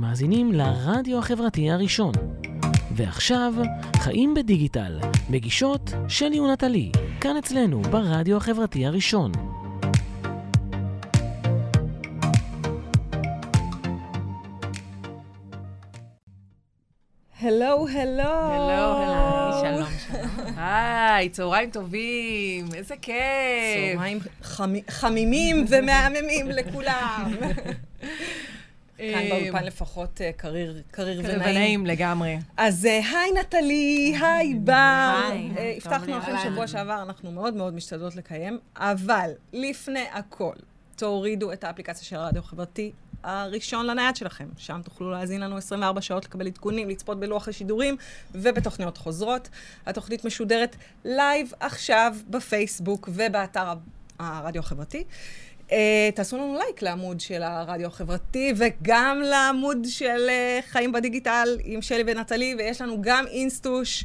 אתם מאזינים לרדיו החברתי הראשון. ועכשיו, חיים בדיגיטל, מגישות שלי ונטלי, כאן אצלנו ברדיו החברתי הראשון. הלו, הלו. הלו, הלו, שלום, שלום. היי, צהריים טובים, איזה כיף. צהריים חמ- חמימים ומהממים לכולם. כאן באולפן לפחות אה, קריר קריר ונעים. ונעים לגמרי. אז אה, היי נטלי, היי בר. אה, הבטחנו לכם. שבוע שעבר, אנחנו מאוד מאוד משתדלות לקיים, אבל לפני הכל, תורידו את האפליקציה של הרדיו החברתי הראשון לנייד שלכם. שם תוכלו להאזין לנו 24 שעות, לקבל עדכונים, לצפות בלוח השידורים ובתוכניות חוזרות. התוכנית משודרת live עכשיו בפייסבוק ובאתר הרדיו החברתי. Uh, תעשו לנו לייק לעמוד של הרדיו החברתי וגם לעמוד של uh, חיים בדיגיטל עם שלי ונטלי, ויש לנו גם אינסטוש.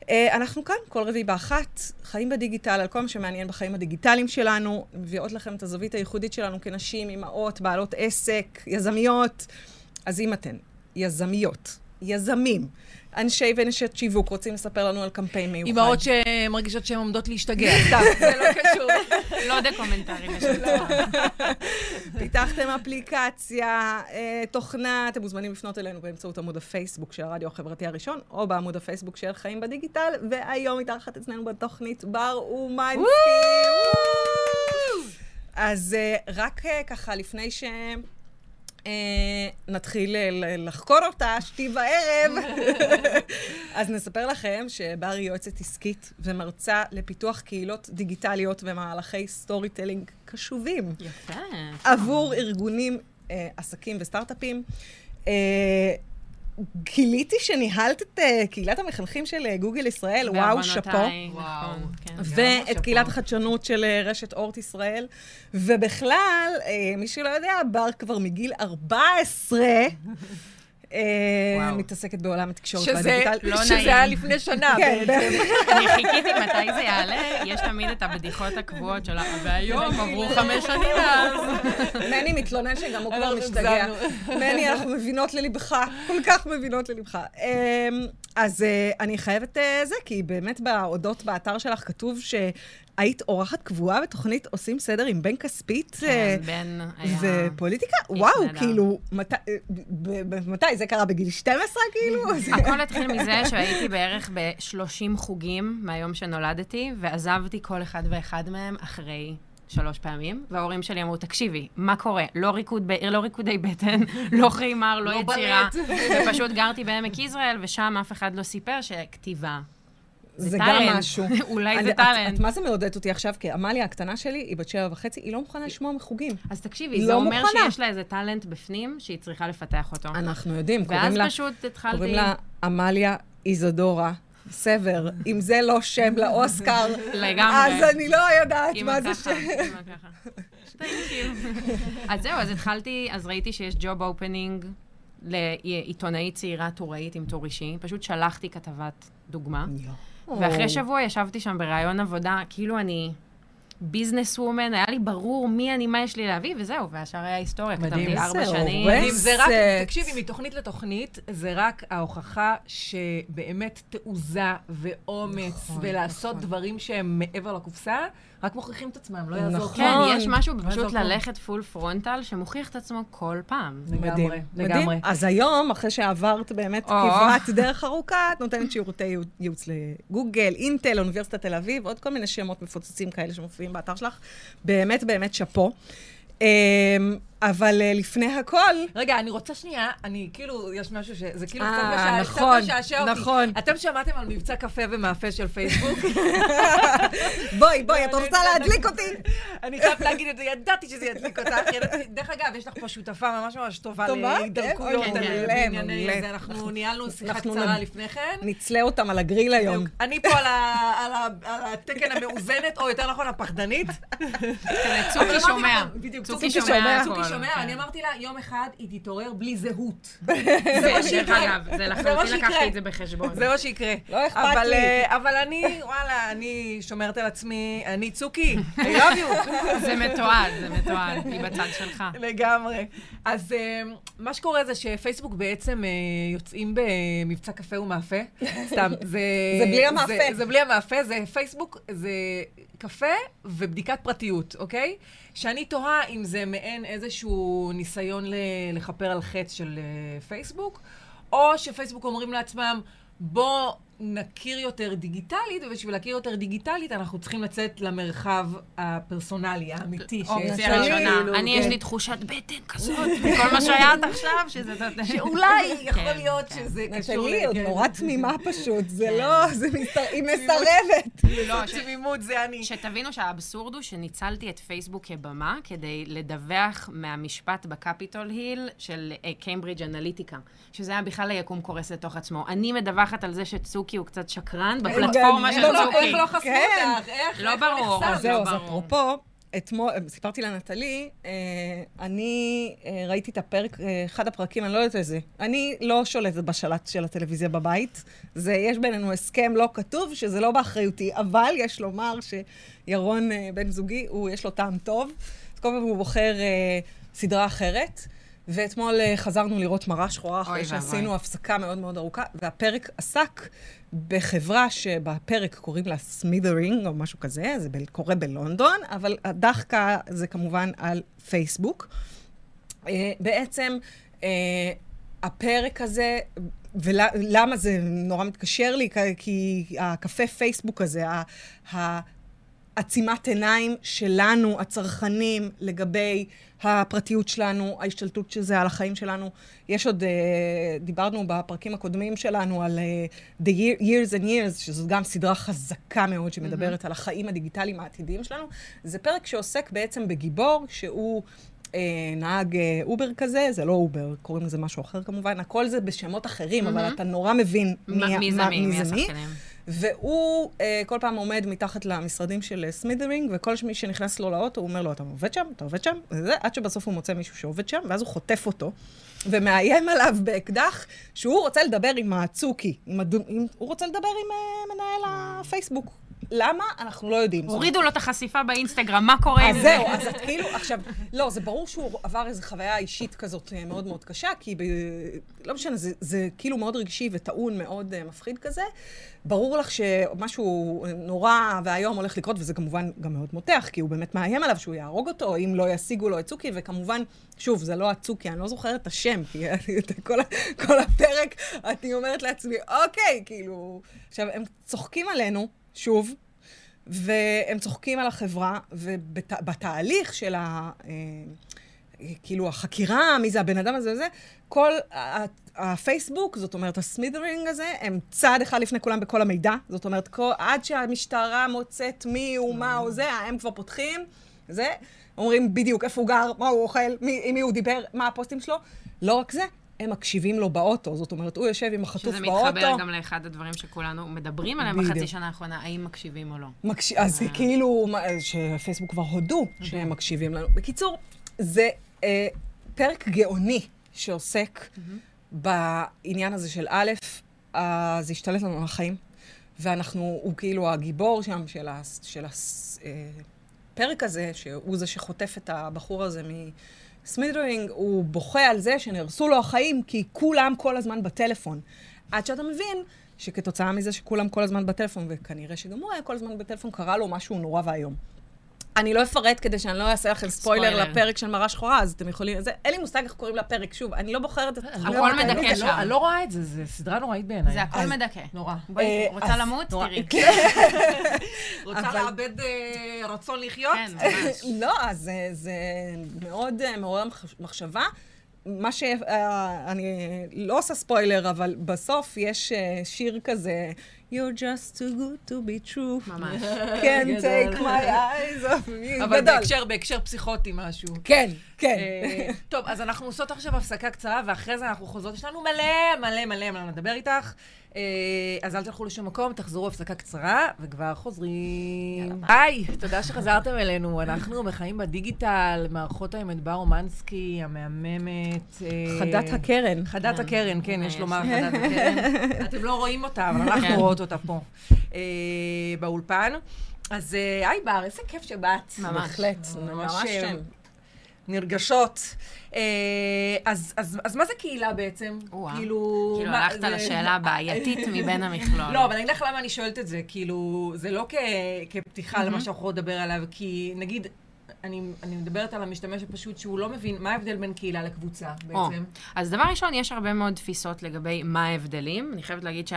Uh, אנחנו כאן כל רביעי באחת, חיים בדיגיטל, על כל מה שמעניין בחיים הדיגיטליים שלנו, מביאות לכם את הזווית הייחודית שלנו כנשים, אימהות, בעלות עסק, יזמיות. אז אם אתן יזמיות, יזמים, אנשי ונשות שיווק, רוצים לספר לנו על קמפיין מיוחד. אימהות שמרגישות שהן עומדות להשתגע, סתם, זה לא קשור. לא דקומנטרי בשביל פיתחתם אפליקציה, אה, תוכנה, אתם מוזמנים לפנות אלינו באמצעות עמוד הפייסבוק של הרדיו החברתי הראשון, או בעמוד הפייסבוק של חיים בדיגיטל, והיום מתארחת אצלנו בתוכנית בר אומנסקי. אז אה, רק אה, ככה, לפני ש... אה, נתחיל אה, לחקור אותה, שתי בערב. אז נספר לכם שבר היא יועצת עסקית ומרצה לפיתוח קהילות דיגיטליות ומהלכי storytelling קשובים. יפה. עבור ארגונים, אה, עסקים וסטארט-אפים. גיליתי שניהלת את אה, קהילת המחנכים של אה, גוגל ישראל, וואו, שאפו. וואו. נכון, כן. ואת שאפו. קהילת החדשנות של אה, רשת אורט ישראל. ובכלל, מי שלא יודע, בר כבר מגיל 14 אה, וואו. מתעסקת בעולם התקשורת והדיגיטל. לא שזה. היה לפני שנה כן, בעצם. אני חיכיתי מתי זה יעלה, יש תמיד את הבדיחות הקבועות שלה, והיום עברו חמש שנים אז. מני מתלונן שגם הוא כבר משתגע. מני, אנחנו מבינות ללבך, כל כך מבינות ללבך. אמ, אז אה, אני חייבת אה, זה, כי באמת בהודות באתר שלך כתוב שהיית אורחת קבועה בתוכנית עושים סדר עם בן כספית. אה, כן, בן היה... ופוליטיקה? וואו. כאילו, מת- אה, מתי? זה קרה בגיל 12, כאילו? הכל התחיל מזה שהייתי בערך ב-30 חוגים מהיום שנולדתי, ועזבתי כל אחד ואחד מהם אחרי שלוש פעמים, וההורים שלי אמרו, תקשיבי, מה קורה? לא, ריקוד ב... לא ריקודי בטן, לא חיימר, לא, לא יצירה. ופשוט גרתי בעמק יזרעאל, ושם אף אחד לא סיפר שכתיבה. זה גם טאלנט. משהו. אולי אני- זה את- טאלנט. את מה זה מעודדת אותי עכשיו? כי עמליה הקטנה שלי, היא בת שבע וחצי, היא לא מוכנה לשמוע מחוגים. אז תקשיבי, לא זה אומר מוכנה. שיש לה איזה talent בפנים שהיא צריכה לפתח אותו. אנחנו יודעים, קוראים ואז לה... פשוט התחלתי... קוראים לה עמליה איזודורה סבר. אם זה לא שם לאוסקר, לגמרי. אז אני לא יודעת מה זה שם. אז זהו, אז התחלתי, אז ראיתי שיש job opening לעיתונאית צעירה טוראית עם טור אישי. פשוט שלחתי כתבת דוגמה. ואחרי שבוע ישבתי שם בראיון עבודה, כאילו אני business woman, היה לי ברור מי אני, מה יש לי להביא, וזהו, והשאר היה היסטוריה. מדהים. כתבתי ארבע שנים. מדהים, זה רק. תקשיבי, מתוכנית לתוכנית, זה רק ההוכחה שבאמת תעוזה ואומץ, נכון, ולעשות נכון. דברים שהם מעבר לקופסה, רק מוכיחים את עצמם, לא יעזור. נכון. כן, יש משהו לא פשוט. ללכת full frontal, שמוכיח את עצמו כל פעם. מדהים, לגמרי. לגמרי. אז היום, אחרי שעברת באמת. כברת דרך ארוכה, את נותנת שירותי ייעוץ- ייעוץ לגוגל, אינטל, אוניברסיטת תל אביב, עוד כל מיני שמות מפוצצים כאלה שמופיעים באתר שלך. באמת, באמת שאפו. אבל אה, לפני הכל, רגע, אני רוצה שנייה, אני כאילו, יש משהו ש... זה כאילו אה, קצת משע- נכון, משעשע אותי. נכון. אתם שמעתם על מבצע קפה ומאפה של פייסבוק? בואי, בואי, את רוצה להדליק אותי? אני חייבת להגיד את זה, ידעתי שזה ידליק אותך. דרך אגב, יש לך פה שותפה ממש ממש טובה טובה? להידרקויות כן. זה. אנחנו ניהלנו שיחה קצרה לפני כן. נצלה אותם על הגריל היום. אני פה על התקן המאוזנת, או יותר נכון, הפחדנית. אבל צוקי שומע. בדיוק, צוקי שומע. צוקי שומע, כן. אני אמרתי לה, יום אחד היא תתעורר בלי זהות. זה מה דרך שיקרה. אגב, זה לחלוטין. לקחתי את זה בחשבון. זה מה שיקרה. לא אכפת אבל, לי. אה, אבל אני, וואלה, אני שומרת על עצמי, אני צוקי, I love you. זה מתועד, זה מתועד, היא בצד שלך. לגמרי. אז אה, מה שקורה זה שפייסבוק בעצם אה, יוצאים במבצע קפה ומאפה. סתם, זה... זה בלי המאפה. זה, זה בלי המאפה, זה פייסבוק, זה קפה ובדיקת פרטיות, אוקיי? שאני תוהה אם זה מעין איזשהו ניסיון לכפר על חטא של אה, פייסבוק, או שפייסבוק אומרים לעצמם, בוא נכיר יותר דיגיטלית, ובשביל להכיר יותר דיגיטלית אנחנו צריכים לצאת למרחב הפרסונלי, האמיתי. אופציה ראשונה. כאילו, אני, יש כן. לי תחושת בטן כזאת, מכל מה שהיה עד עכשיו, שזה... שאולי יכול כן, להיות כן. שזה קשור... נטלי, כן. נורא תמימה פשוט, זה. לא, זה מסר- היא מסרבת. לא, ש- תמימות זה אני. שתבינו שהאבסורד הוא שניצלתי את פייסבוק כבמה כדי לדווח מהמשפט בקפיטול היל של קיימברידג' אנליטיקה, שזה היה בכלל היקום קורס לתוך עצמו. אני מדווחת על זה שצוקי הוא קצת שקרן בפלטפורמה של לא, לא, צוקי. איך לא חשפו כן. אותך? איך? לא ברור. אז זהו, אז ברור. אפרופו, אתמול, סיפרתי לנטלי, אה, אני אה, ראיתי את הפרק, אה, אחד הפרקים, אני לא יודעת איזה. אני לא שולטת בשלט של הטלוויזיה בבית. זה, יש בינינו הסכם לא כתוב, שזה לא באחריותי, אבל יש לומר שירון אה, בן זוגי, הוא, יש לו טעם טוב, אז כל פעם הוא בוחר אה, סדרה אחרת. ואתמול אה, חזרנו לראות מראה שחורה אחרי שעשינו. הפסקה מאוד מאוד ארוכה, והפרק עסק בחברה שבפרק קוראים לה סמית'רינג או משהו כזה, זה קורה בלונדון, אבל הדחקה זה כמובן על פייסבוק. אה, בעצם אה, הפרק הזה, ולמה זה נורא מתקשר לי? כי- הקפה פייסבוק הזה, עצימת עיניים שלנו, הצרכנים, לגבי הפרטיות שלנו, ההשתלטות של זה על החיים שלנו. יש עוד, uh, דיברנו בפרקים הקודמים שלנו על uh, The Year, Years and Years, שזו גם סדרה חזקה מאוד שמדברת mm-hmm. על החיים הדיגיטליים העתידיים שלנו. זה פרק שעוסק בעצם בגיבור, שהוא... אה, נהג אה, אובר כזה, זה לא אובר, קוראים לזה משהו אחר כמובן, הכל זה בשמות אחרים, mm-hmm. אבל אתה נורא מבין מ- מי זה מה- מי, מי זה מי. השחקנים. והוא אה, כל פעם עומד מתחת למשרדים של אה, Smithereen, וכל מי שנכנס לו לאוטו, הוא אומר לו, אתה עובד שם? אתה עובד שם? וזה, עד שבסוף הוא מוצא מישהו שעובד שם, ואז הוא חוטף אותו, ומאיים עליו באקדח, שהוא רוצה לדבר עם הצוקי. עם הדו... עם... הוא רוצה לדבר עם אה, מנהל הפייסבוק. למה? אנחנו לא יודעים. הורידו לו את החשיפה באינסטגרם, מה קורה עם אז זה? זהו, אז את כאילו, עכשיו, לא, זה ברור שהוא עבר איזו חוויה אישית כזאת אה, מאוד מאוד קשה, כי ב... לא משנה, זה, זה כאילו מאוד רגשי וטעון, מאוד uh, מפחיד כזה. ברור לך שמשהו נורא ואיום הולך לקרות, וזה כמובן גם מאוד מותח, כי הוא באמת מאיים עליו שהוא יהרוג אותו, אם לא ישיגו לו את צוקי, וכמובן, שוב, זה לא הצוקי, אני לא זוכרת את השם, כי כל, כל הפרק, אני אומרת לעצמי, אוקיי, כאילו... עכשיו, הם צוחקים עלינו, שוב, והם צוחקים על החברה, ובתהליך של ה... אה, כאילו, החקירה, מי זה הבן אדם הזה וזה, כל הפייסבוק, זאת אומרת, הסמית'רינג הזה, הם צעד אחד לפני כולם בכל המידע. זאת אומרת, כל, עד שהמשטרה מוצאת מי הוא, מה הוא זה, הם כבר פותחים, זה, אומרים בדיוק איפה הוא גר, מה הוא אוכל, מי, עם מי הוא דיבר, מה הפוסטים שלו. לא רק זה, הם מקשיבים לו באוטו. זאת אומרת, הוא יושב עם החטוף שזה באוטו. מתחבר גם לאחד הדברים שכולנו מדברים עליהם בדיוק. בחצי שנה האחרונה, האם מקשיבים או לא. מקש... אז זה כאילו, שפייסבוק כבר הודו שהם מקשיבים לנו. בקיצור, זה אה, פרק גאוני שעוסק בעניין הזה של א', אה, זה השתלט לנו על החיים, ואנחנו, הוא כאילו הגיבור שם של, ה, של הפרק הזה, שהוא זה שחוטף את הבחור הזה מסמית'רינג, הוא בוכה על זה שנהרסו לו החיים, כי כולם כל הזמן בטלפון. עד שאתה מבין שכתוצאה מזה שכולם כל הזמן בטלפון, וכנראה שגם הוא היה כל הזמן בטלפון, קרה לו משהו נורא ואיום. אני לא אפרט כדי שאני לא אעשה לכם ספוילר, ספוילר. לפרק של מראה שחורה, אז אתם יכולים... זה, אין לי מושג איך קוראים לפרק, שוב, אני לא בוחרת את... הכל מדכא לא- שם. אני לא רואה את זה, זה סדרה נוראית בעיניי. זה הכל מדכא. נורא. בואי, אה, רוצה למות? תראי. רוצה אבל- לאבד אה, רצון לחיות? כן, ממש. לא, אז זה, זה מאוד אה, מעורר מחש- מחשבה. מה ש... אה, אני לא עושה ספוילר, אבל בסוף יש אה, שיר כזה, You're just too good to be true. ממש. כן, גדול. take my eyes off me. אבל. בהקשר, בהקשר פסיכוטי משהו. כן, כן. אה, טוב, אז אנחנו עושות עכשיו הפסקה קצרה, ואחרי זה אנחנו חוזרות. יש לנו מלא, מלא, מלא, מלא לדבר איתך. אה, אז אל תלכו לשום מקום, תחזרו הפסקה קצרה, וכבר חוזרים. היי, תודה שחזרתם אלינו. אנחנו בחיים בדיגיטל, מערכות האמת בר אומנסקי, המהממת. אה, חדת הקרן. חדת הקרן, כן, יש. לומר חדת הקרן. אתם לא רואים אותה, אבל כן. אנחנו רואות אותה פה, באולפן. אז היי בר, איזה כיף שבאת. ממש. בהחלט, ממש שם. נרגשות. אה, אז, אז, אז מה זה קהילה בעצם? וואו. כאילו... כאילו, מה- הלכת זה- לשאלה הבעייתית מבין המכלול. לא, אבל אני אגיד לך למה אני שואלת את זה. כאילו, זה לא כ, כפתיחה למה שאנחנו יכולות לדבר עליו, כי נגיד, אני, אני מדברת על המשתמש הפשוט שהוא לא מבין מה ההבדל בין קהילה לקבוצה בעצם. אז דבר ראשון, יש הרבה מאוד תפיסות לגבי מה ההבדלים. אני חייבת להגיד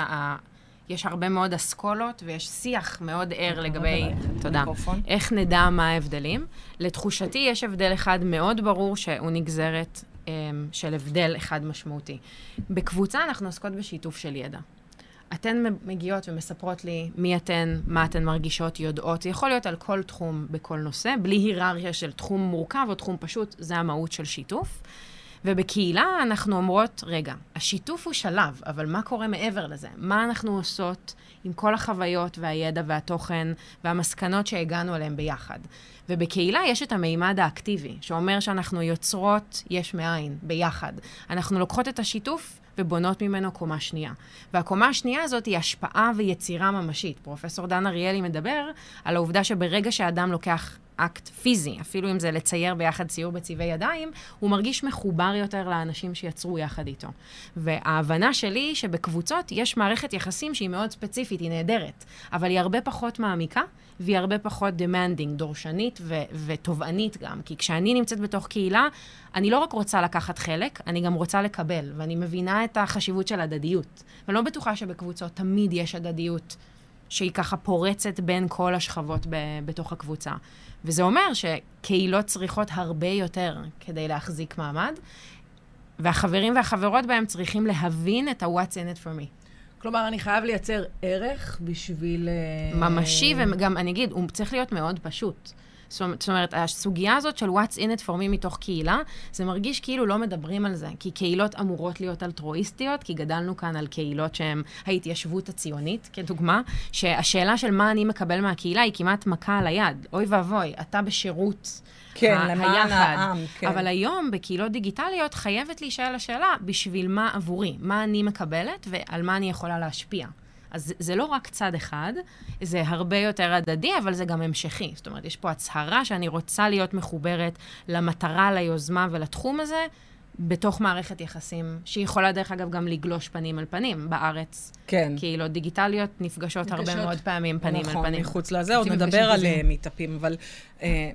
שיש הרבה מאוד אסכולות ויש שיח מאוד ער לגבי, תודה. איך נדע מה ההבדלים. לתחושתי יש הבדל אחד מאוד ברור שהוא נגזרת אמ, של הבדל אחד משמעותי. בקבוצה אנחנו עוסקות בשיתוף של ידע. אתן מגיעות ומספרות לי מי אתן, מה אתן מרגישות, יודעות. זה יכול להיות על כל תחום בכל נושא, בלי היררכיה של תחום מורכב או תחום פשוט, זה המהות של שיתוף. ובקהילה אנחנו אומרות, רגע, השיתוף הוא שלב, אבל מה קורה מעבר לזה? מה אנחנו עושות עם כל החוויות והידע והתוכן והמסקנות שהגענו אליהם ביחד? ובקהילה יש את המימד האקטיבי, שאומר שאנחנו יוצרות יש מאין, ביחד. אנחנו לוקחות את השיתוף ובונות ממנו קומה שנייה. והקומה השנייה הזאת היא השפעה ויצירה ממשית. פרופסור דן אריאלי מדבר על העובדה שברגע שאדם לוקח אקט פיזי, אפילו אם זה לצייר ביחד ציור בצבעי ידיים, הוא מרגיש מחובר יותר לאנשים שיצרו יחד איתו. וההבנה שלי היא שבקבוצות יש מערכת יחסים שהיא מאוד ספציפית, היא נהדרת, אבל היא הרבה פחות מעמיקה, והיא הרבה פחות demanding, דורשנית ו- ותובענית גם. כי כשאני נמצאת בתוך קהילה, אני לא רק רוצה לקחת חלק, אני גם רוצה לקבל, ואני מבינה את החשיבות של הדדיות. ואני לא בטוחה שבקבוצות תמיד יש הדדיות שהיא ככה פורצת בין כל השכבות ב- בתוך הקבוצה. וזה אומר שקהילות צריכות הרבה יותר כדי להחזיק מעמד, והחברים והחברות בהם צריכים להבין את ה-what's in it for me. כלומר, אני חייב לייצר ערך בשביל... אה, ממשי, וגם, אני אגיד, הוא צריך להיות מאוד פשוט. זאת אומרת- הסוגיה הזאת של what's in it for me מתוך קהילה, זה מרגיש כאילו לא מדברים על זה, כי קהילות אמורות להיות אלטרואיסטיות, כי גדלנו כאן על קהילות שהן ההתיישבות הציונית, כדוגמה, שהשאלה של מה אני מקבל מהקהילה היא כמעט מכה על היד. אוי ואבוי, אתה בשירות כן, ה- למען היחד. העם, כן. אבל היום, בקהילות דיגיטליות, חייבת להישאל השאלה, בשביל מה עבורי? מה אני מקבלת ועל מה אני יכולה להשפיע? אז זה- לא רק צד אחד, זה הרבה יותר הדדי, אבל זה גם המשכי. זאת אומרת, יש פה הצהרה שאני רוצה להיות מחוברת למטרה, ליוזמה ולתחום הזה, בתוך מערכת יחסים, שיכולה, דרך אגב, גם לגלוש פנים על פנים. בארץ, כן. קהילות דיגיטליות נפגשות הרבה נפגשות. מאוד פעמים פנים נכון, על פנים. מחוץ לזה, עוד נדבר על. אה, מיטאפים, אבל אה,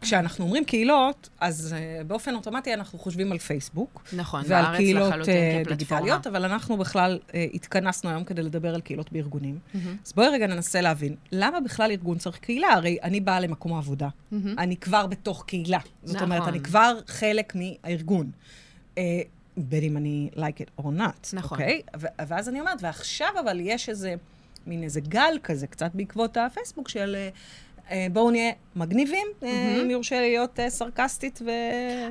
כשאנחנו אומרים קהילות, אז אה, באופן אוטומטי אנחנו חושבים על פייסבוק. נכון, ועל קהילות כפלטפורמה. דיגיטליות, אבל אנחנו בכלל אה, התכנסנו היום כדי לדבר על קהילות בארגונים. אז בואי רגע ננסה להבין, למה בכלל ארגון צריך קהילה? הרי אני באה למקום העבודה, אני כבר בתוך קהילה. זאת אומרת, נכון. אני כבר חלק מהארגון. אה, בין אם אני like it or not, נכון. אוקיי? ו- ואז אני אומרת, ועכשיו אבל יש איזה, מין איזה גל כזה, קצת בעקבות הפייסבוק של... אה, בואו נהיה מגניבים, אה, אם יורשה להיות אה, סרקסטית ו...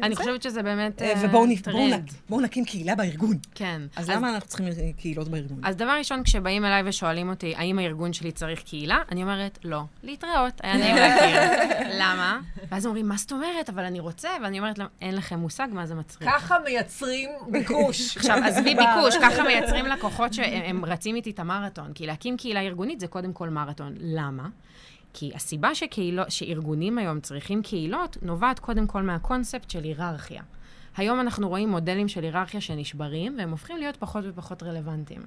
אני זה. חושבת שזה באמת אה, אה, ובואו נ- בואו טרנד. נק- בואו נקים קהילה בארגון. כן. אז למה אנחנו צריכים אה, קהילות בארגון? אז דבר ראשון, כשבאים אליי ושואלים אותי, האם הארגון שלי צריך קהילה? אני אומרת, לא. להתראות, היה נעים להכיר. למה? ואז אומרים, מה זאת אומרת? אבל אני רוצה, ואני אומרת להם, אין לכם מושג מה זה מצריך. ככה מייצרים ביקוש. עכשיו, עזבי ביקוש, ככה מייצרים לקוחות שהם רצים איתי את המרתון. כי להקים קהילה ארגונית זה קודם כל מרתון. למה? כי הסיבה שקהילו, שארגונים היום צריכים קהילות, נובעת קודם כל מהקונספט של היררכיה. היום אנחנו רואים מודלים של היררכיה שנשברים, והם הופכים להיות פחות ופחות רלוונטיים.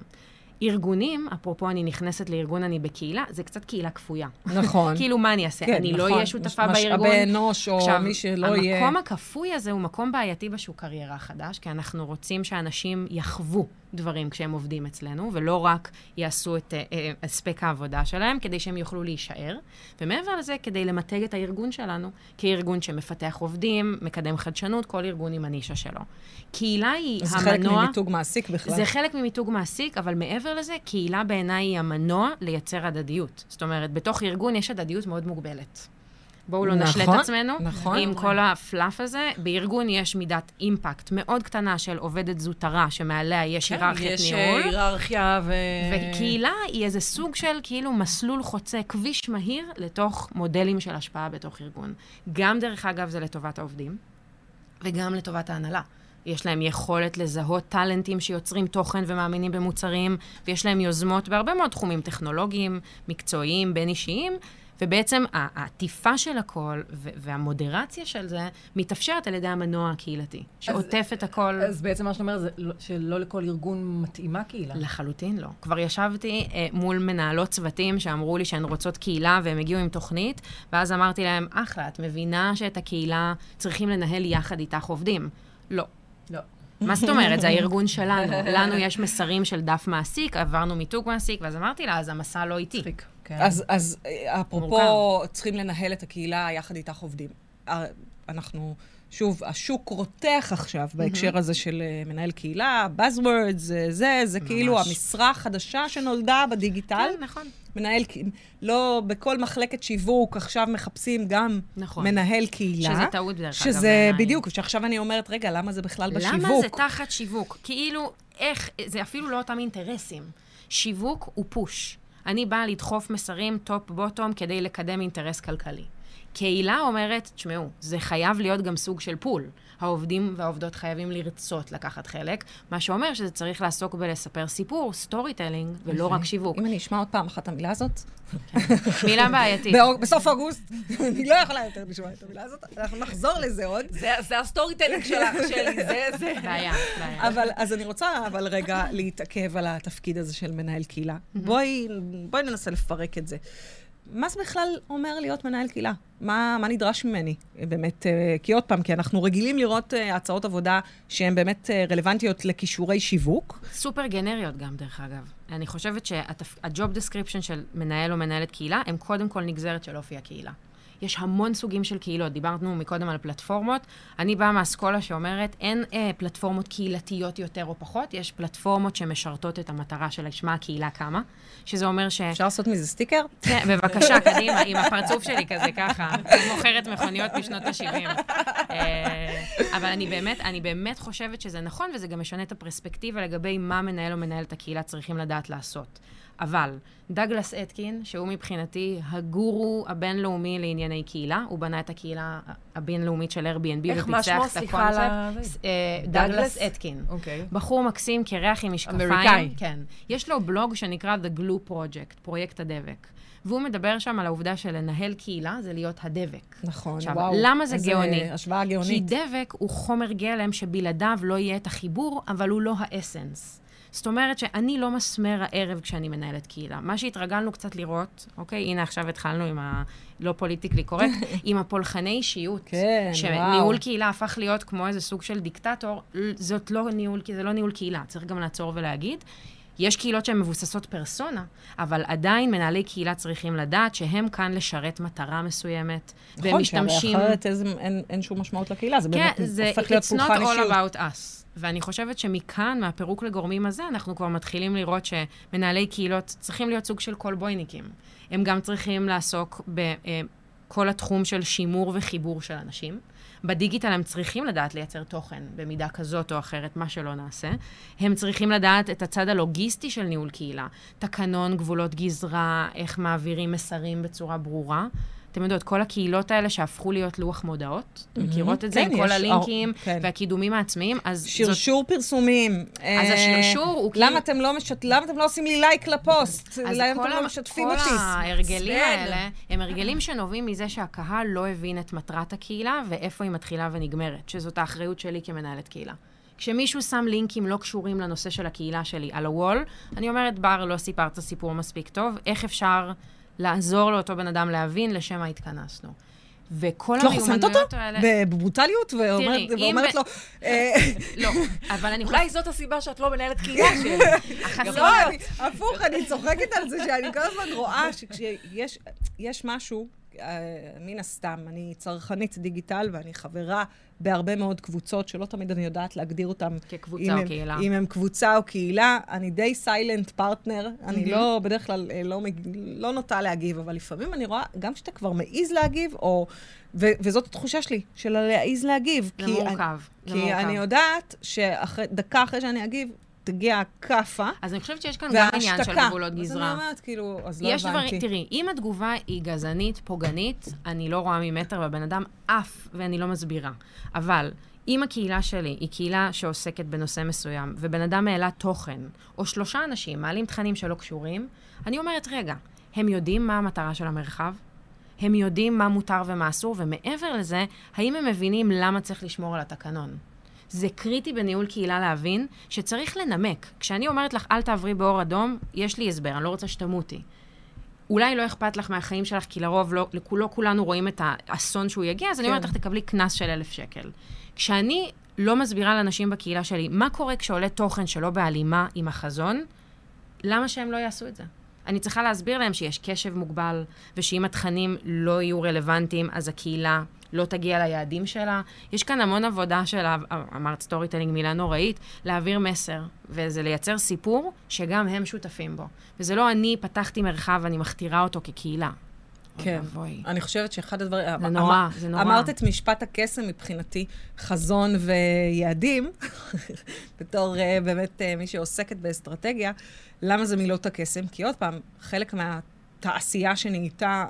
ארגונים, אפרופו אני נכנסת לארגון אני בקהילה, זה קצת קהילה כפויה. נכון. כאילו, מה אני אעשה? כן, אני לא נכון. אהיה שותפה מש- בארגון? משאבי אנוש, או מי שלא יהיה... המקום הכפוי הזה הוא מקום בעייתי בשוק קריירה חדש, כי אנחנו רוצים שאנשים יחוו דברים כשהם עובדים אצלנו, ולא רק יעשו את אה, אה, הספק העבודה שלהם, כדי שהם יוכלו להישאר. ומעבר לזה, כדי למתג את הארגון שלנו, כארגון שמפתח עובדים, מקדם חדשנות, כל ארגון עם הנישה שלו. קהילה היא זה המנוע... חלק ממיתוג מעסיק בכלל. זה חלק ממיתוג מעסיק, אבל מעבר לזה, קהילה בעיניי היא המנוע לייצר הדדיות. זאת אומרת, בתוך ארגון יש הדדיות מאוד מוגבלת. בואו לא נשלה את נכון, עצמנו. נכון. עם כל הפלאף הזה, בארגון יש מידת אימפקט מאוד קטנה של עובדת זוטרה, שמעליה יש היררכיית יש ניהול. אה, היררכיה ו... וקהילה היא איזה סוג של כאילו מסלול חוצה, כביש מהיר לתוך מודלים של השפעה בתוך ארגון. גם, דרך אגב, זה לטובת העובדים, וגם לטובת ההנהלה. יש להם יכולת לזהות טאלנטים שיוצרים תוכן ומאמינים במוצרים, ויש להם יוזמות בהרבה מאוד תחומים טכנולוגיים, מקצועיים, בין אישיים, ובעצם העטיפה של הכל והמודרציה של זה מתאפשרת על ידי המנוע הקהילתי, שעוטף את הכל. אז בעצם מה שאת אומרת זה לא- שלא לכל ארגון מתאימה קהילה. לחלוטין לא. כבר ישבתי אה, מול מנהלות צוותים שאמרו לי שהן רוצות קהילה והם הגיעו עם תוכנית, ואז אמרתי להם, אחלה, את מבינה שאת הקהילה צריכים לנהל יחד איתך עובדים. לא. מה זאת אומרת? זה הארגון שלנו. לנו יש מסרים של דף מעסיק, עברנו מיתוג מעסיק, ואז אמרתי לה, אז המסע לא איתי. מצחיק. כן. אז, אז אה, אפרופו, מורכב. צריכים לנהל את הקהילה יחד איתך עובדים. אה, אנחנו, שוב, השוק רותח עכשיו בהקשר הזה של אה, מנהל קהילה, Buzzwords, זה, זה, זה כאילו המשרה החדשה שנולדה בדיגיטל. כן, נכון. מנהל, לא בכל מחלקת שיווק עכשיו מחפשים גם נכון. מנהל קהילה. שזה טעות, דרך אגב, שזה בעיניי. בדיוק, שעכשיו אני אומרת, רגע, למה זה בכלל בשיווק? למה זה תחת שיווק? כאילו, איך, זה אפילו לא אותם אינטרסים. שיווק הוא push. אני באה לדחוף מסרים top-bottom כדי לקדם אינטרס כלכלי. קהילה אומרת, תשמעו, זה חייב להיות גם סוג של pull. העובדים והעובדות חייבים לרצות לקחת חלק, מה שאומר שזה צריך לעסוק בלספר סיפור, storytelling, ולא רק שיווק. אם אני אשמע עוד פעם אחת את המילה הזאת, מילה בעייתית. בסוף אוגוסט, אני לא יכולה יותר לשמוע את המילה הזאת, אנחנו נחזור לזה עוד. זה, זה ה storytelling שלך, שלי, זה, זה. בעיה, בעיה. אבל, אז אני רוצה אבל רגע להתעכב על התפקיד הזה של מנהל קהילה. בואי, בואי ננסה לפרק את זה. מה זה בכלל אומר להיות מנהל קהילה? מה, מה נדרש ממני? באמת, אה, כי עוד פעם, כי אנחנו רגילים לראות אה, הצעות עבודה שהן באמת אה, רלוונטיות לכישורי שיווק. סופר גנריות גם, דרך אגב. אני חושבת שה job description של מנהל או מנהלת קהילה, הם קודם כל נגזרת של אופי הקהילה. יש המון סוגים של קהילות. דיברנו מקודם על פלטפורמות. אני באה מהאסכולה שאומרת, אין אה, פלטפורמות קהילתיות יותר או פחות, יש פלטפורמות שמשרתות את המטרה שלשמה הקהילה קמה, שזה אומר ש... אפשר לעשות מזה סטיקר? כן, בבקשה, קדימה, עם הפרצוף שלי כזה ככה, מוכרת מכוניות משנות ה-70. אבל אני באמת, אני באמת חושבת שזה נכון, וזה גם משנה את הפרספקטיבה לגבי מה מנהל או מנהלת הקהילה צריכים לדעת לעשות. אבל דגלס אתקין, שהוא מבחינתי הגורו הבינלאומי לענייני קהילה, הוא בנה את הקהילה הבינלאומית של Airbnb איך, ופיצח? את הקונספט. אה, דגלס? אתקין. אוקיי. בחור מקסים, קרח עם משקפיים. אמריקאי. כן. יש לו בלוג שנקרא The Glue Project, פרויקט הדבק. והוא מדבר שם על העובדה שלנהל קהילה זה להיות הדבק. נכון, עכשיו, וואו. למה זה גאוני? השוואה הכי גאונית. דבק הוא חומר גלם שבלעדיו לא יהיה את החיבור, אבל הוא לא ה essence. זאת אומרת שאני לא מסמר הערב כשאני מנהלת קהילה. מה שהתרגלנו קצת לראות, אוקיי, הנה עכשיו התחלנו עם ה... לא politically correct, עם הפולחני אישיות. כן, שניהול וואו. קהילה הפך להיות כמו איזה סוג של דיקטטור, זאת לא ניהול, זה לא ניהול קהילה, צריך גם לעצור ולהגיד. יש קהילות שהן מבוססות פרסונה, אבל עדיין מנהלי קהילה צריכים לדעת שהם כאן לשרת מטרה מסוימת, והם נכון, משתמשים... שהרי אחרת איזה- אין- אין שום משמעות לקהילה, זה כן, באמת זה הופך להיות it's not פולחן all אישיות. about us. ואני חושבת שמכאן, מהפירוק לגורמים הזה, אנחנו כבר מתחילים לראות שמנהלי קהילות צריכים להיות סוג של קולבויניקים. הם גם צריכים לעסוק בכל התחום של שימור וחיבור של אנשים. בדיגיטל הם צריכים לדעת לייצר תוכן במידה כזאת או אחרת, מה שלא נעשה. הם צריכים לדעת את הצד הלוגיסטי של ניהול קהילה. תקנון, גבולות גזרה, איך מעבירים מסרים בצורה ברורה. אתם יודעות, כל הקהילות האלה שהפכו להיות לוח מודעות, אתם מכירות את זה כן, עם כל הלינקים אה, כן. והקידומים העצמיים, אז זאת... שרשור פרסומים. אז אה, השרשור הוא כאילו- למה אתם לא משת- למה אתם לא עושים לי לייק לפוסט? אז למה כל אתם לא משתפים כל אותי? ההרגלים מעצבן. האלה, הם הרגלים שנובעים מזה שהקהל לא הבין את מטרת הקהילה ואיפה היא מתחילה ונגמרת, שזאת האחריות שלי כמנהלת קהילה. כשמישהו שם לינקים לא קשורים לנושא של הקהילה שלי על הוול, אני אומרת, בר, לא סיפרת סיפור מספיק טוב, איך אפשר לעזור לאותו בן אדם להבין לשם מה התכנסנו. וכל את לא חוסמת אותו? המיומנויות האלה... בברוטליות? ואומרת לו, אה, לא, אבל אני אולי זאת הסיבה שאת לא מנהלת קהילה שלי. החסם... לא, אני- הפוך, אני צוחקת על זה שאני כל הזמן רואה שכשיש יש משהו, מן הסתם, אני צרכנית דיגיטל ואני חברה בהרבה מאוד קבוצות שלא תמיד אני יודעת להגדיר אותן. כקבוצה או הם- קהילה. אם הם קבוצה או קהילה, אני די סיילנט פרטנר. אני לא, בדרך כלל, אה, לא, לא נוטה להגיב, אבל לפעמים אני רואה, גם כשאתה כבר מעז להגיב, או... ו- וזאת התחושה שלי, של להעז להגיב. זה כי אני- מורכב, כי מורכב. אני יודעת שדקה אחרי שאני אגיב, תגיע הכאפה. אז אני חושבת שיש כאן גם עניין של. גבולות אז אני גזרה. אומרת, כאילו, אז לא הבנתי. דברים, תראי, אם התגובה היא גזענית, פוגענית, אני לא רואה ממטר בבן אדם אף, ואני לא מסבירה. אבל אם הקהילה שלי היא קהילה שעוסקת בנושא מסוים, ובן אדם העלה תוכן, או שלושה אנשים מעלים תכנים שלא קשורים, אני אומרת, רגע, הם יודעים מה המטרה של המרחב? הם יודעים מה מותר ומה אסור, ומעבר לזה, האם הם מבינים למה צריך לשמור על התקנון? זה קריטי בניהול קהילה להבין שצריך לנמק. כשאני אומרת לך, אל תעברי באור אדום, יש לי הסבר, אני לא רוצה שתמותי. אולי לא אכפת לך מהחיים שלך, כי לרוב לא, לא כולנו רואים את האסון שהוא יגיע, אז כן. אני אומרת לך, תקבלי קנס של אלף שקל. כשאני לא מסבירה לאנשים בקהילה שלי מה קורה כשעולה תוכן שלא בהלימה עם החזון, למה שהם לא יעשו את זה? אני צריכה להסביר להם שיש קשב מוגבל, ושאם התכנים לא יהיו רלוונטיים, אז הקהילה לא תגיע ליעדים שלה. יש כאן המון עבודה של, אמרת storytelling, מילה נוראית, להעביר מסר, וזה לייצר סיפור שגם הם שותפים בו. וזה לא אני פתחתי מרחב, אני מכתירה אותו כקהילה. כן. אני חושבת שאחד הדברים... זה נורא, אמר, זה נורא. אמרת את משפט הקסם מבחינתי, חזון ויעדים, בתור uh, באמת uh, מי שעוסקת באסטרטגיה. למה זה מילות הקסם? כי עוד פעם, חלק מהתעשייה שנהייתה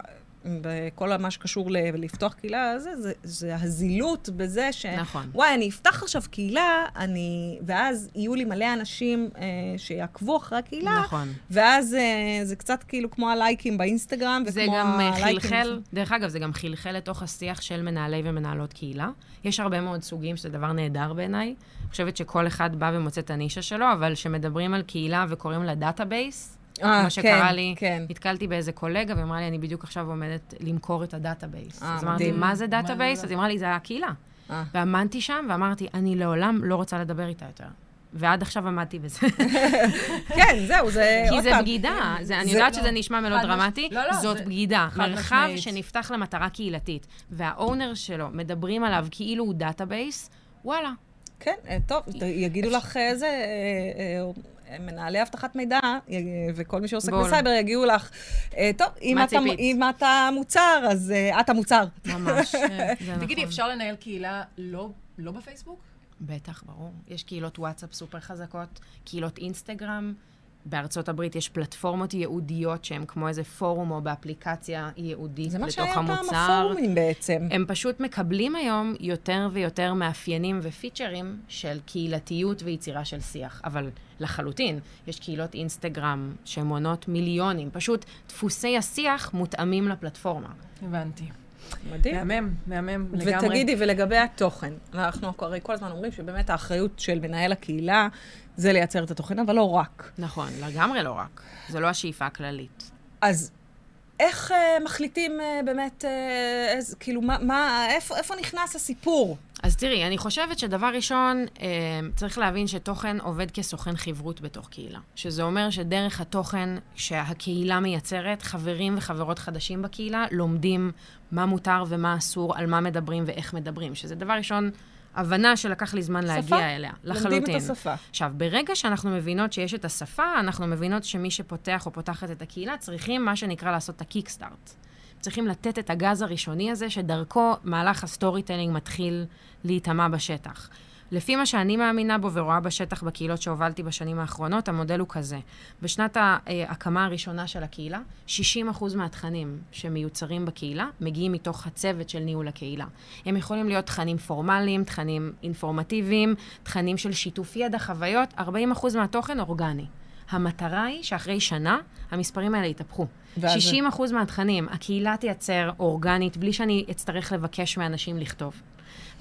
בכל מה שקשור ל- לפתוח קהילה, זה, זה, זה הזילות בזה ש... נכון. וואי, אני אפתח עכשיו קהילה, אני... ואז יהיו לי מלא אנשים אה, שיעקבו אחרי הקהילה. נכון. ואז אה, זה קצת כאילו כמו הלייקים באינסטגרם, זה גם אה, חלחל, דרך אגב, זה גם חלחל לתוך השיח של מנהלי ומנהלות קהילה. יש הרבה מאוד סוגים, שזה דבר נהדר בעיניי. אני חושבת שכל אחד בא ומוצא את הנישה שלו, אבל כשמדברים על קהילה וקוראים לה database, אה, כמו שקרה כן, לי, כן. נתקלתי באיזה קולגה, ואמרה לי, אני בדיוק עכשיו עומדת למכור את ה database. אז אמרתי, מה זה database? אז היא אמרה לי, זה הקהילה. ועמדתי שם ואמרתי, אני לעולם לא רוצה לדבר איתה יותר. ועד עכשיו עמדתי בזה. כן, זהו, זה... כי זה בגידה. זה, אני יודעת שזה נשמע מאוד דרמטי, לא, לא, זאת בגידה. מרחב שנפתח למטרה קהילתית, וה owner שלו, מדברים עליו כאילו הוא database, וואלה. כן, טוב, יגידו לך איזה... מנהלי אבטחת מידע וכל מי שעוסק בול. בסייבר יגידו לך, אה, טוב, אם אתה, אם אתה מוצר, אז uh, את המוצר. ממש, זה נכון. תגידי, אפשר לנהל קהילה לא, לא בפייסבוק? בטח, ברור. יש קהילות וואטסאפ סופר חזקות, קהילות אינסטגרם. בארצות הברית יש פלטפורמות ייעודיות שהן כמו איזה פורום או באפליקציה ייעודית לתוך המוצר. זה מה שהיה פעם הפורומים בעצם. הם פשוט מקבלים היום יותר ויותר מאפיינים ופיצ'רים של קהילתיות ויצירה של שיח. אבל לחלוטין, יש קהילות אינסטגרם שמונות מיליונים. פשוט דפוסי השיח מותאמים לפלטפורמה. הבנתי. מדהים. מהמם, מהמם לגמרי. ותגידי, ולגבי התוכן, אנחנו הרי כל הזמן אומרים שבאמת האחריות של מנהל הקהילה זה לייצר את התוכן, אבל לא רק. נכון, לגמרי לא רק. זו לא השאיפה הכללית. אז איך uh, מחליטים uh, באמת, uh, איז, כאילו, מה, מה, איפה, איפה נכנס הסיפור? אז תראי, אני חושבת שדבר ראשון, אה, צריך להבין שתוכן עובד כסוכן חברות בתוך קהילה. שזה אומר שדרך התוכן שהקהילה מייצרת, חברים וחברות חדשים בקהילה לומדים מה מותר ומה אסור, על מה מדברים ואיך מדברים. שזה דבר ראשון, הבנה שלקח לי זמן שפה? להגיע אליה. לחלוטין. לומדים את השפה. עכשיו, ברגע שאנחנו מבינות שיש את השפה, אנחנו מבינות שמי שפותח או פותחת את הקהילה, צריכים מה שנקרא לעשות את ה kickstart. צריכים לתת את הגז הראשוני הזה, שדרכו מהלך ה storytelling מתחיל להיטמע בשטח. לפי מה שאני מאמינה בו ורואה בשטח בקהילות שהובלתי בשנים האחרונות, המודל הוא כזה. בשנת ההקמה הראשונה של הקהילה, 60% מהתכנים שמיוצרים בקהילה מגיעים מתוך הצוות של ניהול הקהילה. הם יכולים להיות תכנים פורמליים, תכנים אינפורמטיביים, תכנים של שיתוף ידע, חוויות, 40% מהתוכן אורגני. המטרה היא שאחרי שנה המספרים האלה יתהפכו. 60 אחוז מהתכנים, הקהילה תייצר אורגנית, בלי שאני אצטרך לבקש מאנשים לכתוב.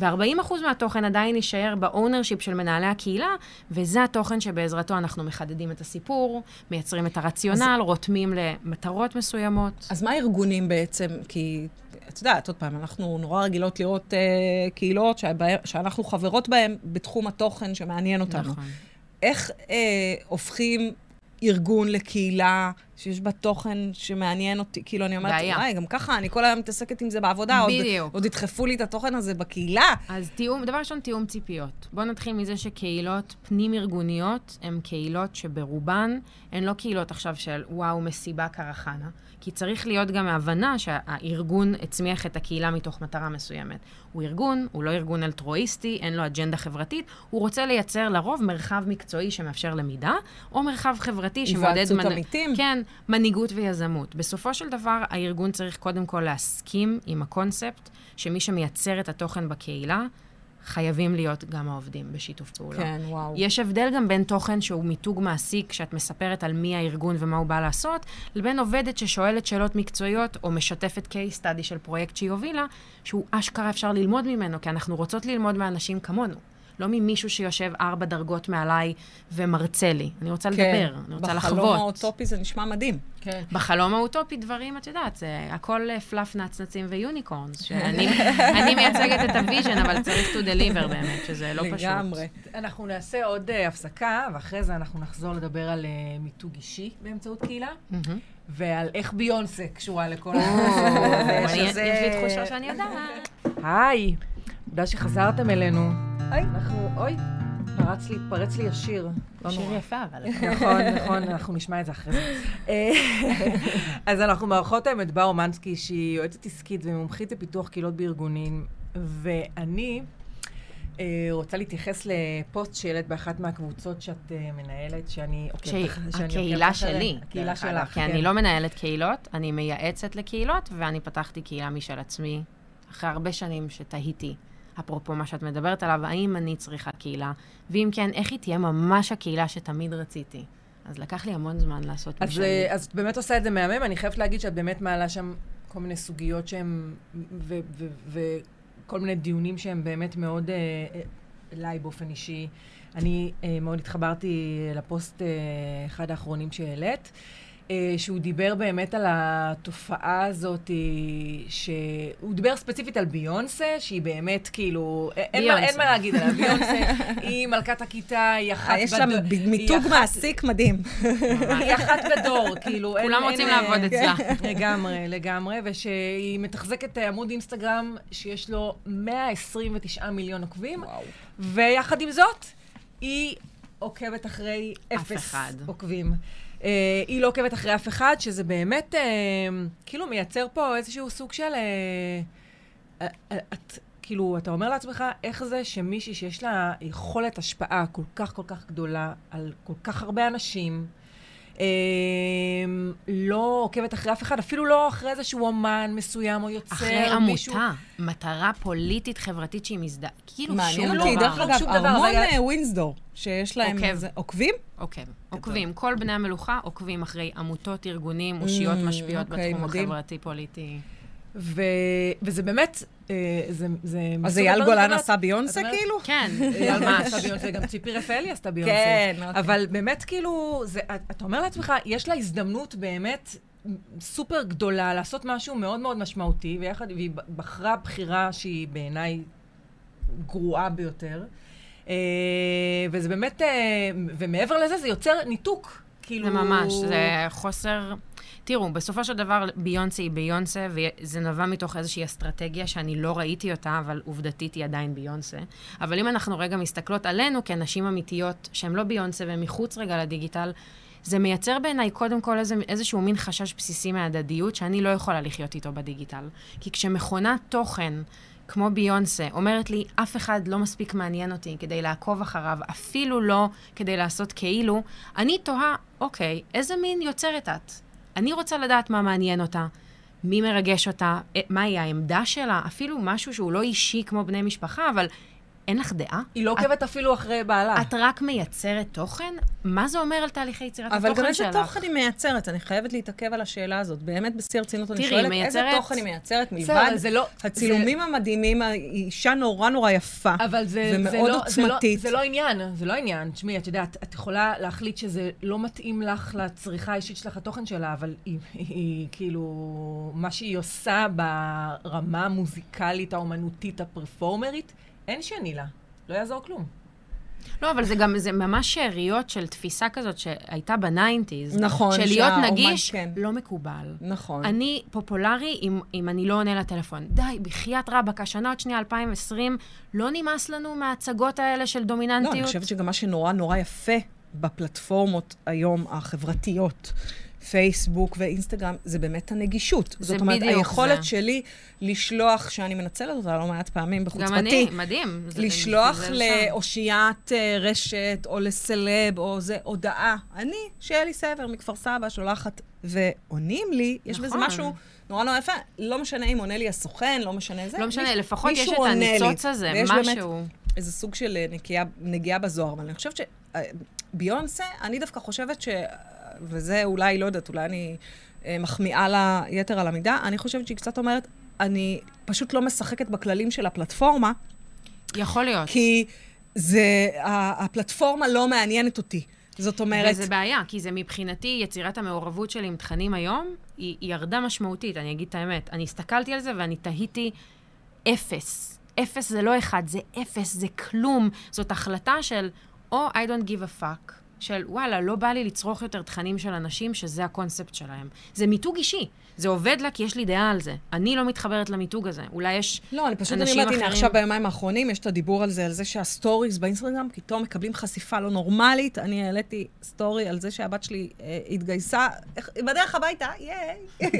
ו-40% מהתוכן עדיין יישאר ב ownership של מנהלי הקהילה, וזה התוכן שבעזרתו אנחנו מחדדים את הסיפור, מייצרים את הרציונל, אז... רותמים למטרות מסוימות. אז מה הארגונים בעצם? כי את יודעת, עוד פעם, אנחנו נורא רגילות לראות uh, קהילות שבא, שאנחנו חברות בהן בתחום התוכן שמעניין אותנו. נכון. איך uh, הופכים ארגון לקהילה שיש בה תוכן שמעניין אותי. כאילו, אני אומרת, וואי, גם ככה, אני כל היום מתעסקת עם זה בעבודה. בדיוק. עוד, עוד ידחפו לי את התוכן הזה בקהילה. אז תיאום, דבר ראשון, תיאום ציפיות. בואו נתחיל מזה שקהילות פנים-ארגוניות הן קהילות שברובן הן לא קהילות עכשיו של וואו, מסיבה קרחנה. כי צריך להיות גם הבנה שהארגון הצמיח את הקהילה מתוך מטרה מסוימת. הוא ארגון, הוא לא ארגון אלטרואיסטי, אין לו אג'נדה חברתית, הוא רוצה לייצר לרוב מרחב מקצועי שמאפשר למידה, או מרחב חברתי שמעודד... היוועצות מנ... עמיתים. כן, מנהיגות ויזמות. בסופו של דבר, הארגון צריך קודם כל להסכים עם הקונספט שמי שמייצר את התוכן בקהילה, חייבים להיות גם העובדים בשיתוף פעולה. כן, וואו. יש הבדל גם בין תוכן שהוא מיתוג מעסיק, שאת מספרת על מי הארגון ומה הוא בא לעשות, לבין עובדת ששואלת שאלות מקצועיות, או משתפת case study של פרויקט שהיא הובילה, שהוא אשכרה אפשר ללמוד ממנו, כי אנחנו רוצות ללמוד מאנשים כמונו. לא ממישהו שיושב ארבע דרגות מעליי ומרצה לי. אני רוצה כן. לדבר, אני רוצה לחוות. בחלום האוטופי זה נשמע מדהים. כן. בחלום האוטופי דברים, את יודעת, זה הכל אה, fluff נצנצים ו unicorns, שאני אני מייצגת את ה vision, אבל צריך to deliver באמת, שזה לא פשוט. לגמרי. אנחנו נעשה עוד uh, הפסקה, ואחרי זה אנחנו נחזור לדבר על uh, מיתוג אישי באמצעות קהילה. ועל איך ביונסה קשורה לכל או, הזה, יש לי תחושה שאני יודעת. היי, תודה שחזרתם אלינו. היי. אנחנו, אוי, פרץ לי, פרץ לי השיר. לא שיר. יפה, אבל... נכון, נכון, אנחנו נשמע את זה אחרי זה. אה, אז אנחנו מארחות היום את בר אומנסקי, שהיא יועצת עסקית ומומחית לפיתוח קהילות בארגונים, ואני אה, רוצה להתייחס לפוסט שהעלית באחת מהקבוצות שאת אה, מנהלת, שאני עוקבת הקהילה. שלי. הקהילה שלך, כי אני לא מנהלת קהילות, אני מייעצת לקהילות, ואני פתחתי קהילה משל עצמי, אחרי הרבה שנים שתהיתי, אפרופו מה שאת מדברת עליו, האם אני צריכה קהילה, ואם כן, איך היא תהיה ממש הקהילה שתמיד רציתי. אז לקח לי המון זמן לעשות אז, משלי. אה, אז את באמת עושה את זה מהמם, אני חייבת להגיד שאת באמת מעלה שם כל מיני סוגיות שהן, וכל מיני דיונים שהם באמת מאוד, אה, אה, אליי באופן אישי. אני אה, מאוד התחברתי לפוסט, אה, אחד האחרונים שהעלית, אה, שהוא דיבר באמת על התופעה הזאת, אה, שהוא דיבר ספציפית על ביונסה, שהיא באמת כאילו, אה, אין, מה. אין מה להגיד עליה, ביונסה היא מלכת הכיתה, היא אחת אה, יש לה בדור- מיתוג אחת- מעסיק מדהים. היא אחת בדור, כאילו. כולם אין, רוצים אה, לעבוד אצלה. לגמרי, לגמרי, ושהיא מתחזקת אה, עמוד אינסטגרם שיש לו 129 מיליון עוקבים, וואו. ויחד עם זאת, היא עוקבת אחרי אף אפס אחד. Uh, היא לא עוקבת אחרי אף אחד, שזה באמת uh, כאילו מייצר פה איזשהו סוג של... Uh, uh, את, כאילו, אתה אומר לעצמך, איך זה שמישהי שיש לה יכולת השפעה כל כך כל כך גדולה על כל כך הרבה אנשים, לא עוקבת אחרי אף אחד, אפילו לא אחרי איזשהו אומן מסוים או יוצר, אחרי מישהו... עמותה, מטרה פוליטית חברתית שהיא מזדהה, כאילו שום מעניין דבר. אותי, דרך לא, אגב, שום ארמון ווינסדור, שיש להם... עוקב. איזה- עוקבים? עוקב. עוקבים. כל בני המלוכה עוקבים אחרי עמותות, ארגונים, אושיות Mm, משפיעות אוקיי, בתחום. החברתי-פוליטי. ו... וזה באמת, זה... זה אז אייל גולן עשה ביונסה כאילו? כן, אייל גולן ממש. עשה ביונסה, גם ציפי רפאלי עשתה ביונסה. כן, אוקיי. אבל באמת, כאילו, זה, אתה אומר לעצמך, יש לה הזדמנות באמת סופר גדולה לעשות משהו מאוד מאוד משמעותי, ויחד, והיא בחרה בחירה שהיא בעיניי גרועה ביותר. אה, וזה באמת, אה, ומעבר לזה, זה יוצר ניתוק. כאילו... זה ממש, זה חוסר... תראו, בסופו של דבר ביונסה היא ביונסה, וזה נבע מתוך איזושהי אסטרטגיה שאני לא ראיתי אותה, אבל עובדתית היא עדיין ביונסה. אבל אם אנחנו רגע מסתכלות עלינו כנשים אמיתיות שהן לא ביונסה והן מחוץ רגע לדיגיטל, זה מייצר בעיניי קודם כל איזה, איזשהו מין חשש בסיסי מהדדיות שאני לא יכולה לחיות איתו בדיגיטל. כי כשמכונת תוכן, כמו ביונסה, אומרת לי, אף אחד לא מספיק מעניין אותי כדי לעקוב אחריו, אפילו לא כדי לעשות כאילו, אני תוהה, אוקיי, איזה מין יוצרת את? אני רוצה לדעת מה מעניין אותה, מי מרגש אותה, אה, מהי העמדה שלה, אפילו משהו שהוא לא אישי כמו בני משפחה, אבל אין לך דעה? היא לא עוקבת אפילו אחרי בעלה. את רק מייצרת תוכן? מה זה אומר על תהליכי יצירת אבל התוכן גם שלך? איזה תוכן היא מייצרת? אני חייבת להתעכב על השאלה הזאת. באמת, בשיא הרצינות אני שואלת, איזה תוכן היא מייצרת מלבד אבל זה לא... הצילומים המדהימים, היא אישה נורא נורא יפה. אבל זה, ומאוד זה, לא, זה, לא, עוצמתית. זה לא עניין, זה לא עניין. תשמעי, את יודעת, את יכולה להחליט שזה לא מתאים לך לצריכה האישית שלך, התוכן שלה, אבל היא, היא, היא כאילו, מה שהיא עושה ברמה המוזיקלית, האומנותית, הפרפורמרית, אין שני לה. לא יעזור כלום. לא, אבל זה גם, זה ממש שאריות של תפיסה כזאת שהייתה ב nineties. נכון, של להיות נגיש, כן. לא מקובל. נכון. אני פופולרי אם, אם אני לא עונה לטלפון. די, בחייאת רבאק, השנה עוד שנייה 2020, לא נמאס לנו מההצגות האלה של לא, דומיננטיות? אני חושבת שגם מה שנורא נורא יפה בפלטפורמות היום החברתיות, פייסבוק ואינסטגרם, זה באמת הנגישות. זה זאת אומרת, היכולת זה. שלי לשלוח, שאני מנצלת אותה לא מעט פעמים בחוצפתי, גם אני, מדהים. לשלוח. לאושיית אה, רשת או לסלב או זה הודעה. אני, שלי סבר מכפר סבא, שולחת, ועונים לי, יש בזה נכון. משהו נורא נורא יפה. לא משנה אם עונה לי הסוכן, לא משנה זה. לא משנה, מישהו- לפחות יש את עונה לי. הניצוץ הזה, ויש באמת משהו. איזה סוג של אה, נגיעה בזוהר. אבל אני חושבת שביונסה, אני דווקא חושבת ש... וזה אולי, לא יודעת, אולי אני אה, מחמיאה לה יתר על המידה, אני חושבת שהיא קצת אומרת, אני פשוט לא משחקת בכללים של הפלטפורמה, יכול להיות. כי זה, הפלטפורמה לא מעניינת אותי. זאת אומרת... וזה בעיה, כי זה מבחינתי, יצירת המעורבות שלי עם תכנים היום, היא, היא ירדה משמעותית, אני אגיד את האמת. אני הסתכלתי על זה ואני תהיתי אפס. אפס זה לא אחד, זה אפס, זה כלום. זאת החלטה של או I don't give a fuck, של וואלה, לא בא לי לצרוך יותר תכנים של אנשים שזה הקונספט שלהם. זה מיתוג אישי. זה עובד לה כי יש לי דעה על זה. אני לא מתחברת למיתוג הזה. אולי יש לא, אני פשוט, אני אנשים אומרת, הנה, אחרים- עכשיו ביומיים האחרונים יש את הדיבור על זה, על זה שה stories באינסטגרם פתאום מקבלים חשיפה לא נורמלית. אני העליתי story על זה שהבת שלי אה, התגייסה, בדרך הביתה, ייי.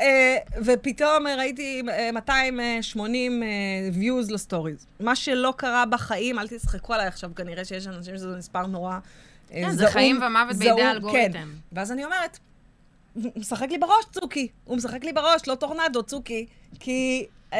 אה, ופתאום ראיתי אה, 280 אה, views ל stories. מה שלא קרה בחיים, אל תצחקו עליי עכשיו, כנראה שיש אנשים שזה מספר נורא... אה, כן, זה חיים ומוות בידי האלגוריתם. כן. ואז אני אומרת, משחק לי בראש, צוקי. הוא משחק לי בראש, לא טורנדו, צוקי. כי אה,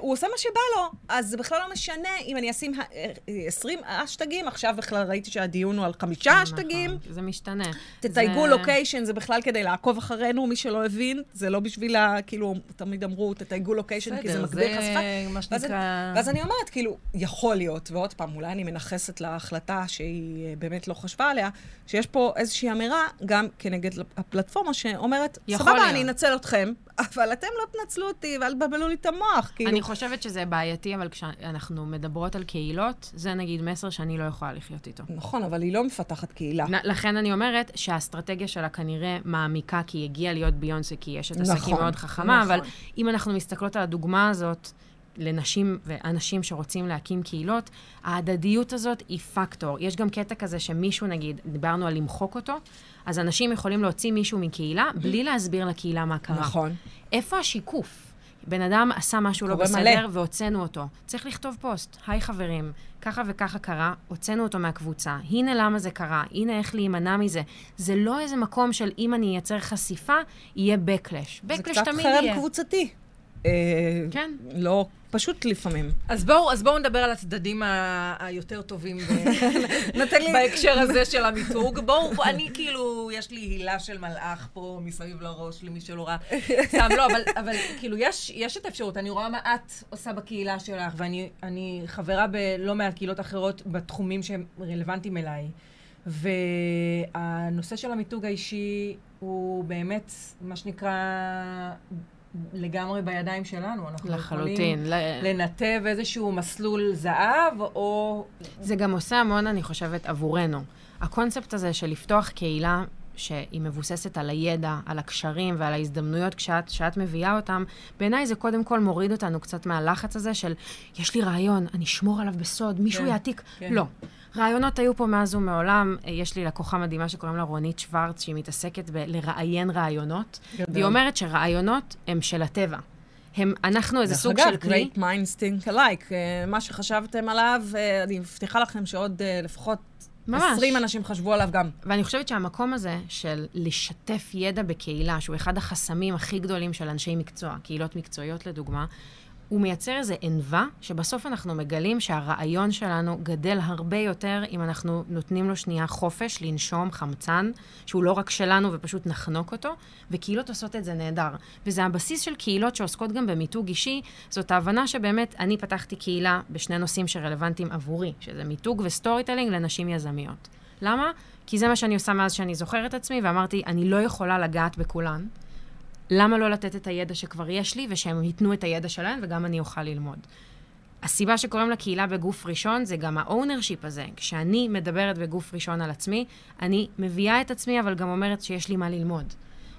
הוא עושה מה שבא לו. אז זה בכלל לא משנה אם אני אשים ה- אה, 20 אשטגים, עכשיו בכלל ראיתי שהדיון הוא על חמישה אשטגים. נכון, זה משתנה. תתייגו זה- לוקיישן, זה בכלל כדי לעקוב אחרינו, מי שלא הבין, זה לא בשביל ה... כאילו, תמיד אמרו, תתייגו לוקיישן, כי זה בסדר, מגביר חשיפה. מה ואז, שנקרא... ואז אני אומרת, כאילו, יכול להיות, ועוד פעם, אולי אני מנכסת להחלטה שהיא אה, באמת לא חשבה עליה, שיש פה איזושהי אמירה, גם כנגד הפלטפורמה, שאומרת, סבבה. אני אנצל אתכם, אבל אתם לא תנצלו אותי ואל תבלבלו לי את המוח, כאילו. אני חושבת שזה בעייתי, אבל כשאנחנו מדברות על קהילות, זה נגיד מסר שאני לא יכולה לחיות איתו. נכון, אבל היא לא מפתחת קהילה. לכן אני אומרת שהאסטרטגיה שלה כנראה מעמיקה, כי היא הגיעה להיות ביונסה, כי יש את עסקים נכון, מאוד חכמה, נכון. אבל אם אנחנו מסתכלות על הדוגמה הזאת, לנשים ואנשים שרוצים להקים קהילות, ההדדיות הזאת היא פקטור. יש גם קטע כזה שמישהו, נגיד, דיברנו על למחוק אותו, אז אנשים יכולים להוציא מישהו מקהילה בלי להסביר לקהילה מה קרה. נכון. איפה השיקוף? בן אדם עשה משהו לא בסדר מלא. והוצאנו אותו. צריך לכתוב פוסט, היי חברים, ככה וככה קרה, הוצאנו אותו מהקבוצה. הנה למה זה קרה, הנה איך להימנע מזה. זה לא איזה מקום של אם אני אייצר חשיפה, יהיה backlash. זה backlash קצת תמיד חרם יהיה. קבוצתי. אה, כן. לא, פשוט לפעמים. אז בואו, אז בואו נדבר על הצדדים ה- היותר טובים לי... בהקשר הזה של המיתוג. בואו, בוא, אני כאילו, יש לי הילה של מלאך פה מסביב לראש, למי שלא ראה. סתם, לא, אבל, אבל כאילו, יש, יש את האפשרות. אני רואה מה את עושה בקהילה שלך, ואני אני חברה בלא מעט קהילות אחרות בתחומים שהם רלוונטיים אליי. והנושא של המיתוג האישי הוא באמת, מה שנקרא, לגמרי בידיים שלנו. אנחנו יכולים לחלוטין. ל- לנתב איזשהו מסלול זהב, או... זה גם עושה המון, אני חושבת, עבורנו. הקונספט הזה של לפתוח קהילה שהיא מבוססת על הידע, על הקשרים ועל ההזדמנויות כשאת, שאת מביאה אותם, בעיניי זה קודם כל מוריד אותנו קצת מהלחץ הזה של, יש לי רעיון, אני אשמור עליו בסוד, מישהו כן, יעתיק. כן. לא. רעיונות היו פה מאז ומעולם. יש לי לקוחה מדהימה שקוראים לה רונית שוורץ, שהיא מתעסקת בלראיין רעיונות, והיא אומרת שרעיונות הם של הטבע. הם, אנחנו איזה סוג של דרך כלי. אגב, great minds think alike. אה, מה שחשבתם עליו, אה, אני מבטיחה לכם שעוד אה, לפחות ממש. 20 אנשים חשבו עליו גם. ואני חושבת שהמקום הזה של לשתף ידע בקהילה, שהוא אחד החסמים הכי גדולים של אנשי מקצוע, קהילות מקצועיות לדוגמה, הוא מייצר איזו ענווה, שבסוף אנחנו מגלים שהרעיון שלנו גדל הרבה יותר אם אנחנו נותנים לו שנייה חופש, לנשום חמצן, שהוא לא רק שלנו ופשוט נחנוק אותו, וקהילות עושות את זה נהדר. וזה הבסיס של קהילות שעוסקות גם במיתוג אישי, זאת ההבנה שבאמת אני פתחתי קהילה בשני נושאים שרלוונטיים עבורי, שזה מיתוג ו storytelling לנשים יזמיות. למה? כי זה מה שאני עושה מאז שאני זוכרת עצמי, ואמרתי, אני לא יכולה לגעת בכולן. למה לא לתת את הידע שכבר יש לי, ושהם ייתנו את הידע שלהם, וגם אני אוכל ללמוד. הסיבה שקוראים לקהילה בגוף ראשון זה גם ה ownership הזה. כשאני מדברת בגוף ראשון על עצמי, אני מביאה את עצמי, אבל גם אומרת שיש לי מה ללמוד.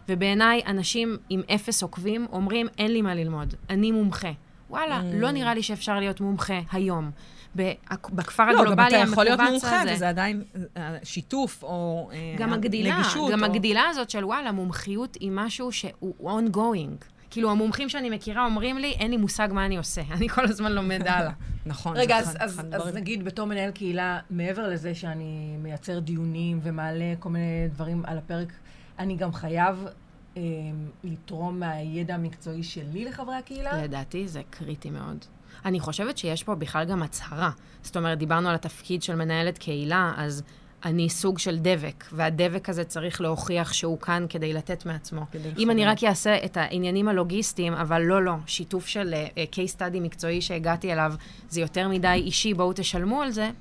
ובעיניי, אנשים עם אפס עוקבים אומרים, אין לי מה ללמוד, אני מומחה. וואלה, Mm. לא נראה לי שאפשר להיות מומחה היום. בכ- בכפר לא, גם הגלובלי אתה יכול להיות מומחה, הזה. וזה עדיין אה, שיתוף או אה, גם הגדילה, נגישות. גם או- הגדילה הזאת של וואלה, מומחיות היא משהו שהוא ongoing. כאילו, המומחים שאני מכירה אומרים לי, אין לי מושג מה אני עושה. אני כל הזמן לומד הלאה. נכון. רגע, זה אז, אז, אחד אז. נגיד בתור מנהל קהילה, מעבר לזה שאני מייצר דיונים ומעלה כל מיני דברים על הפרק, אני גם חייב אה, לתרום מהידע המקצועי שלי לחברי הקהילה? לדעתי זה קריטי מאוד. אני חושבת שיש פה בכלל גם הצהרה. זאת אומרת, דיברנו על התפקיד של מנהלת קהילה, אז אני סוג של דבק, והדבק הזה צריך להוכיח שהוא כאן כדי לתת מעצמו. כדי אם אני. רק אעשה את העניינים הלוגיסטיים, אבל לא, לא, שיתוף של uh, case study מקצועי שהגעתי אליו, זה יותר מדי אישי, בואו תשלמו על זה,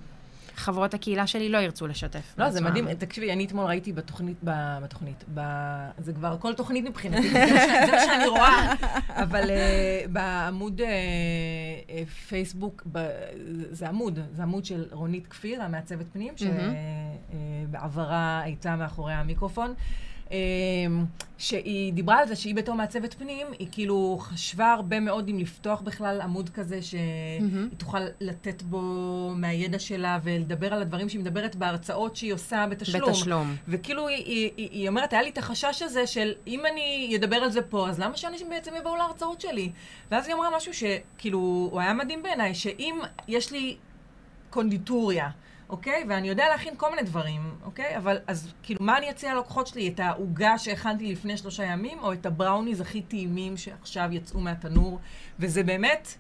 חברות הקהילה שלי לא ירצו לשתף. לא, זה. מדהים. תקשיבי, אני אתמול ראיתי בתוכנית, בתוכנית, ב- זה כבר כל תוכנית מבחינתי, זה מה שאני רואה. אבל uh, בעמוד uh, uh, פייסבוק, ב- זה עמוד, זה עמוד של רונית כפיר, המעצבת פנים, שבעברה הייתה מאחורי המיקרופון. אה, שהיא דיברה על זה שהיא בתור מעצבת פנים, היא כאילו חשבה הרבה מאוד אם לפתוח בכלל עמוד כזה שהיא תוכל לתת בו מהידע שלה ולדבר על הדברים שהיא מדברת בהרצאות שהיא עושה בתשלום. בתשלום. וכאילו היא, היא, היא, היא אומרת, היה לי את החשש הזה של אם אני אדבר על זה פה, אז למה שאנשים בעצם יבואו להרצאות שלי? ואז היא אמרה משהו שכאילו, הוא היה מדהים בעיניי, שאם יש לי קונדיטוריה, אוקיי? ואני יודע להכין כל מיני דברים, אוקיי? אבל אז כאילו, מה אני אציע ללקוחות שלי? את העוגה שהכנתי לפני שלושה ימים, או את הבראוניז הכי טעימים שעכשיו יצאו מהתנור? וזה באמת...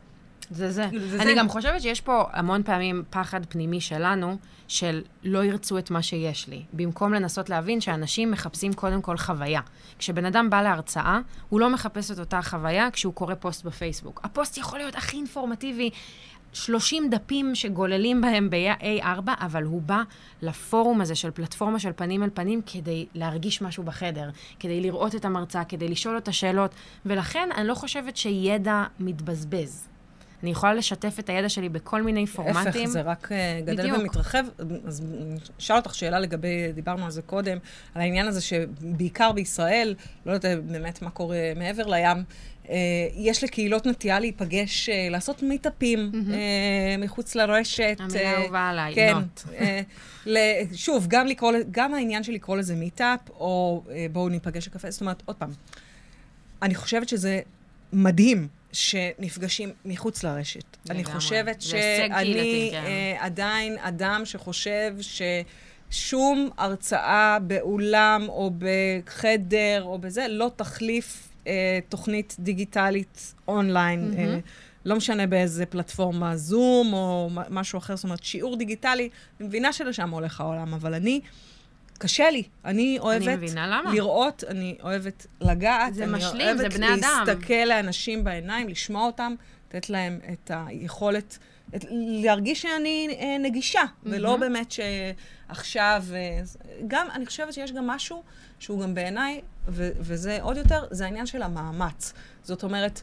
זה זה. כאילו, זה אני זה. גם חושבת שיש פה המון פעמים פחד פנימי שלנו, של לא ירצו את מה שיש לי. במקום לנסות להבין שאנשים מחפשים קודם כל חוויה. כשבן אדם בא להרצאה, הוא לא מחפש את אותה חוויה כשהוא קורא פוסט בפייסבוק. הפוסט יכול להיות הכי אינפורמטיבי. 30 דפים שגוללים בהם ב-A4, אבל הוא בא לפורום הזה של פלטפורמה של פנים אל פנים כדי להרגיש משהו בחדר, כדי לראות את המרצה, כדי לשאול אותה שאלות, ולכן אני לא חושבת שידע מתבזבז. אני יכולה לשתף את הידע שלי בכל מיני פורמטים. להפך, זה רק אה, גדל בדיוק. ומתרחב. אז אשאל אותך שאלה לגבי, דיברנו על זה קודם, על העניין הזה שבעיקר בישראל, לא יודעת באמת מה קורה מעבר לים, אה, יש לקהילות נטייה להיפגש, אה, לעשות מיטאפים אה, מחוץ לרשת. המילה אה, האהובה עליי, כן. נוט. ל- שוב, גם, לקרוא, גם העניין של לקרוא לזה meetup, או אה, בואו ניפגש לקפה, זאת אומרת, עוד פעם, אני חושבת שזה מדהים שנפגשים מחוץ לרשת. אני לגמרי. חושבת זה הישג שאני כן. אה, עדיין אדם שחושב ששום הרצאה באולם או בחדר או בזה לא תחליף אה, תוכנית דיגיטלית אונליין. אה, לא משנה באיזה פלטפורמה, זום או משהו אחר, זאת אומרת, שיעור דיגיטלי, אני מבינה שלשם הולך העולם, אבל אני, קשה לי. אני אוהבת מבינה למה. לראות, אני אוהבת לגעת, זה אני משלים, זה אוהבת בני אדם. להסתכל לאנשים בעיניים, לשמוע אותם, לתת להם את היכולת, להרגיש שאני אה, נגישה, ולא באמת שעכשיו... אה, גם, אני חושבת שיש גם משהו שהוא גם בעיניי, ו- וזה עוד יותר, זה העניין של המאמץ. זאת אומרת,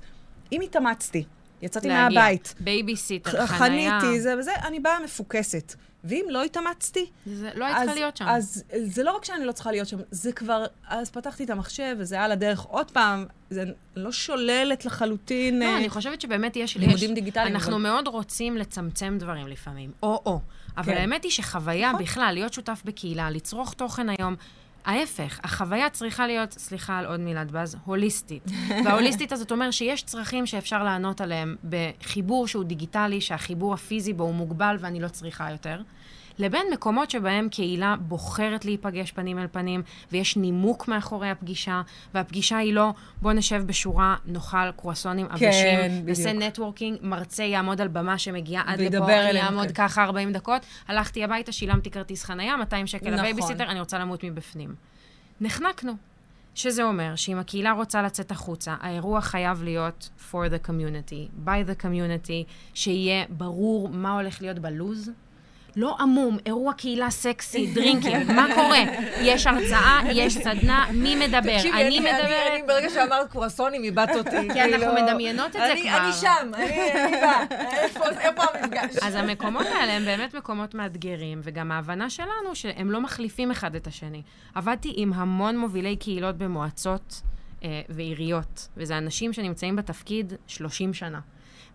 אם התאמצתי, יצאתי להגיע. מהבית, בייביסיטר, חנייה. חניתי, זה וזה, אני באה מפוקסת. ואם לא התאמצתי, זה לא היית צריכה להיות שם. אז זה לא רק שאני לא צריכה להיות שם, זה כבר, אז פתחתי את המחשב, וזה על הדרך עוד פעם, זה לא שוללת לחלוטין... לא, אה, אני חושבת שבאמת יש... לימודים יש- דיגיטליים, אנחנו אבל- מאוד רוצים לצמצם דברים לפעמים, או-או. אבל כן. האמת היא שחוויה נכון. בכלל, להיות שותף בקהילה, לצרוך תוכן היום, ההפך, החוויה צריכה להיות, סליחה על עוד מילת באז, הוליסטית. וההוליסטית הזאת אומר שיש צרכים שאפשר לענות עליהם בחיבור שהוא דיגיטלי, שהחיבור הפיזי בו הוא מוגבל ואני לא צריכה יותר. לבין מקומות שבהם קהילה בוחרת להיפגש פנים אל פנים, ויש נימוק מאחורי הפגישה, והפגישה היא לא, בוא נשב בשורה, נאכל קרואסונים עבשים, נעשה בדיוק. networking, מרצה יעמוד על במה שמגיעה עד לפה, יעמוד כן. ככה 40 דקות, הלכתי הביתה, שילמתי כרטיס חנייה, 200 שקל נכון. לבייביסיטר, אני רוצה למות מבפנים. נחנקנו. שזה אומר שאם הקהילה רוצה לצאת החוצה, האירוע חייב להיות for the community, by the community, שיהיה ברור מה הולך להיות בלוז. לא עמום, אירוע קהילה סקסי, דרינקים, מה קורה? יש הרצאה, יש סדנה, מי מדבר? תקשיבי, אני אני מדברת. ברגע שאמרת קרואסונים, איבדת אותי. כי אנחנו כאילו, מדמיינות את זה כבר. אני שם, אני באה. איפה- איפה המפגש? אז המקומות האלה הם באמת מקומות מאתגרים, וגם ההבנה שלנו שהם לא מחליפים אחד את השני. עבדתי עם המון מובילי קהילות במועצות אה, ועיריות, וזה אנשים שנמצאים בתפקיד 30 שנה.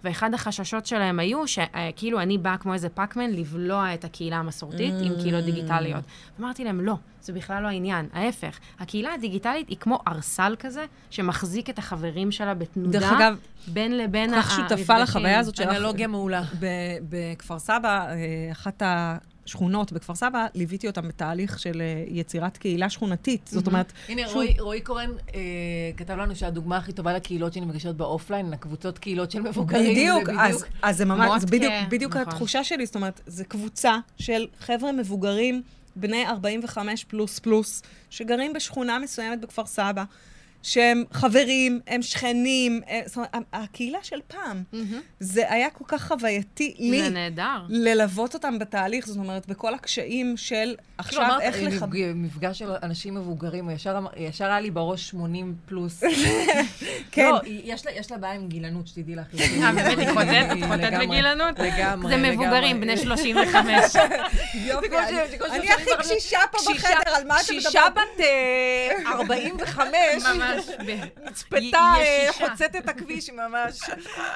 ואחד החששות שלהם היו שכאילו אני באה כמו איזה פאקמן לבלוע את הקהילה המסורתית עם קהילות דיגיטליות. אמרתי להם, לא, זה בכלל לא העניין. ההפך, הקהילה הדיגיטלית היא כמו ארסל כזה, שמחזיק את החברים שלה בתנודה. דרך אגב, בין לבין כל כך שותפה המפגשים. לחוויה הזאת שלך. אנלוגיה מעולה. בכפר סבא, אה, אחת שכונות בכפר סבא, ליוויתי אותם בתהליך של אה, יצירת קהילה שכונתית. זאת אומרת, הנה, שוב- רועי- רועי קורן אה, כתב לנו שהדוגמה הכי טובה לקהילות שנפגשות באופליין, הקבוצות קהילות של מבוגרים. בדיוק, זה אז, אז זה ממש, זה בדיוק, בדיוק נכון. התחושה שלי, זאת אומרת, זו קבוצה של חבר'ה מבוגרים, בני 45 פלוס פלוס, שגרים בשכונה מסוימת בכפר סבא, שהם חברים, הם שכנים, הם, זאת אומרת, הקהילה של פעם. זה היה כל כך חווייתי לי. זה נהדר. ללוות אותם בתהליך, זאת אומרת, בכל הקשיים של כאילו עכשיו אמרת, איך אה, לחבר... מפג- מפגש של אנשים מבוגרים, ישר אמר- ישר היה לי בראש 80 פלוס. כן. לא, היא- יש לה- יש לה בעיה עם גילנות, שתדעי לך. אה, באמת, היא חוטאת? חוטאת לגמרי, בגילנות? לגמרי, זה. מבוגרים, בני 35. יופי, אני- הכי קשישה פה קשישה- בחדר, על מה אתם קשישה מדברים? בת אה, 45, ממש. נצפתה, אה, ישישה. חוצת את הכביש ממש.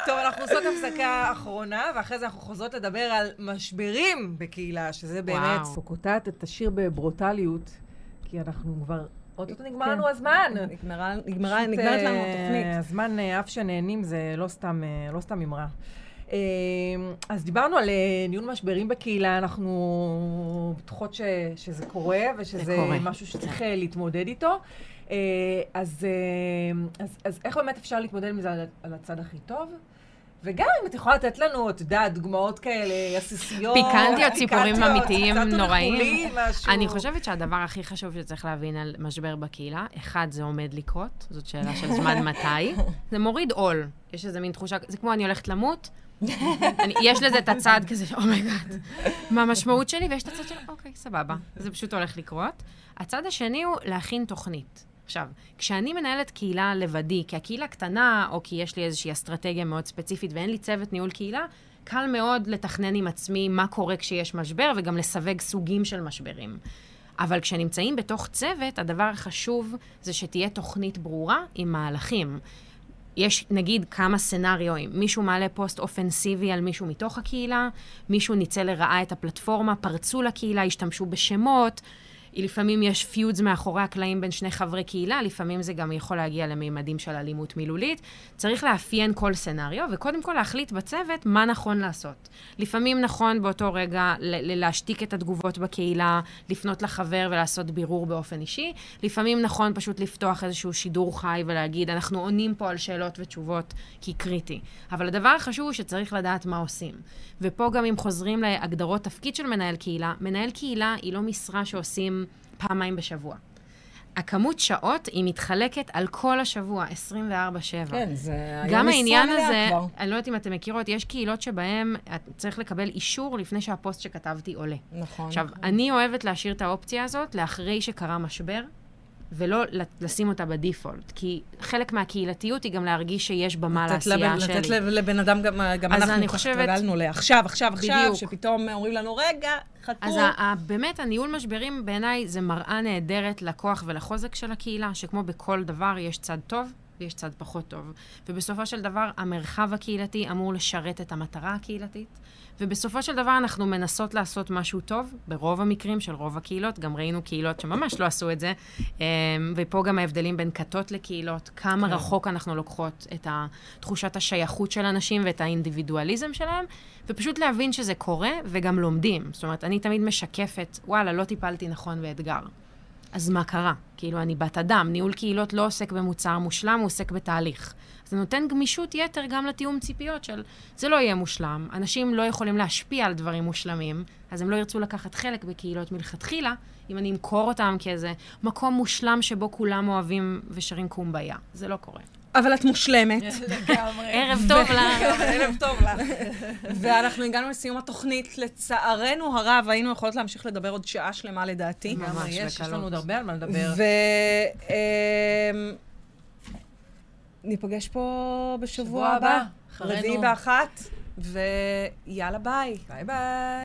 טוב, אנחנו עושות הפסקה אחרונה, ואחרי זה אנחנו חוזרות לדבר על משברים בקהילה, שזה באמת... וואו. קוטעת את השיר בברוטליות, כי אנחנו כבר... אוטוטו נגמר כן. לנו הזמן. נגמרה- נגמרה- פשוט, נגמרת לנו אה, התוכנית. הזמן אה, אף שנהנים זה לא סתם, אה, לא סתם אמרה. אה, אז דיברנו על אה, ניהול משברים בקהילה, אנחנו בטוחות ש, שזה קורה ושזה זה קורה. משהו שצריך אה, להתמודד איתו. אה, אז, אה, אז, אז איך באמת אפשר להתמודד עם זה על, על הצד הכי טוב? וגם אם את יכולה לתת לנו, את יודעת, דוגמאות כאלה עסיסיות. פיקנטיות, סיפורים פיקנטיות, אמיתיים, נוראים. אני חושבת שהדבר הכי חשוב שצריך להבין על משבר בקהילה, אחד, זה עומד לקרות, זאת שאלה של זמן מתי. זה מוריד עול. יש איזה מין תחושה, זה כמו אני הולכת למות, אני, יש לזה את הצד כזה, oh my God, מה המשמעות שלי, ויש את הצד של, אוקיי, סבבה, זה פשוט הולך לקרות. הצד השני הוא להכין תוכנית. עכשיו, כשאני מנהלת קהילה לבדי, כי הקהילה קטנה, או כי יש לי איזושהי אסטרטגיה מאוד ספציפית ואין לי צוות ניהול קהילה, קל מאוד לתכנן עם עצמי מה קורה כשיש משבר, וגם לסווג סוגים של משברים. אבל כשנמצאים בתוך צוות, הדבר החשוב זה שתהיה תוכנית ברורה עם מהלכים. יש נגיד כמה סצנריואים, מישהו מעלה פוסט אופנסיבי על מישהו מתוך הקהילה, מישהו ניצל לרעה את הפלטפורמה, פרצו לקהילה, השתמשו בשמות, לפעמים יש פיודס מאחורי הקלעים בין שני חברי קהילה, לפעמים זה גם יכול להגיע למימדים של אלימות מילולית. צריך לאפיין כל סצנריו, וקודם כל להחליט בצוות מה נכון לעשות. לפעמים נכון באותו רגע להשתיק את התגובות בקהילה, לפנות לחבר ולעשות בירור באופן אישי. לפעמים נכון פשוט לפתוח איזשהו שידור חי ולהגיד, אנחנו עונים פה על שאלות ותשובות, כי קריטי. אבל הדבר החשוב הוא שצריך לדעת מה עושים. ופה גם אם חוזרים להגדרות תפקיד של מנהל קהילה, מנהל קהילה היא לא משרה שעושים פעמיים בשבוע. הכמות שעות היא מתחלקת על כל השבוע, 24-7. כן, זה היה גם העניין הזה, כבר. אני לא יודעת אם אתם מכירות, יש קהילות שבהן צריך לקבל אישור לפני שהפוסט שכתבתי עולה. נכון. עכשיו, אני אוהבת להשאיר את האופציה הזאת לאחרי שקרה משבר, ולא לשים אותה בדיפולט. כי חלק מהקהילתיות היא גם להרגיש שיש במה לעשייה לבן- שלי. לתת לב- לבן אדם, גם, גם אנחנו התרגלנו לעכשיו, עכשיו, עכשיו, בדיוק. שפתאום אומרים לנו, רגע, חכו. אז ה- ה- באמת, הניהול משברים בעיניי זה מראה נהדרת לכוח ולחוזק של הקהילה, שכמו בכל דבר יש צד טוב ויש צד פחות טוב. ובסופו של דבר, המרחב הקהילתי אמור לשרת את המטרה הקהילתית, ובסופו של דבר אנחנו מנסות לעשות משהו טוב, ברוב המקרים של רוב הקהילות, גם ראינו קהילות שממש לא עשו את זה, אמ, ופה גם ההבדלים בין כתות לקהילות, כמה כן. רחוק אנחנו לוקחות את תחושת השייכות של אנשים ואת האינדיבידואליזם שלהם, ופשוט להבין שזה קורה וגם לומדים. זאת אומרת, אני תמיד משקפת, וואלה, לא טיפלתי נכון באתגר. אז מה קרה? כאילו, אני בת אדם, ניהול קהילות לא עוסק במוצר מושלם, הוא עוסק בתהליך. זה נותן גמישות יתר גם לתיאום ציפיות של זה לא יהיה מושלם, אנשים לא יכולים להשפיע על דברים מושלמים, אז הם לא ירצו לקחת חלק בקהילות מלכתחילה, אם אני אמכור אותם כאיזה מקום מושלם שבו כולם אוהבים ושרים קומביה. זה לא קורה. אבל את מושלמת. לגמרי. ערב טוב לך. ערב טוב לך. ואנחנו הגענו לסיום התוכנית. לצערנו הרב, היינו יכולות להמשיך לדבר עוד שעה שלמה לדעתי. ממש יש. לנו עוד הרבה על מה לדבר. ו... אמ, ניפגש פה בשבוע שבוע הבא, הבא, אחרינו. רביעי באחת, ויאללה ביי. ביי ביי.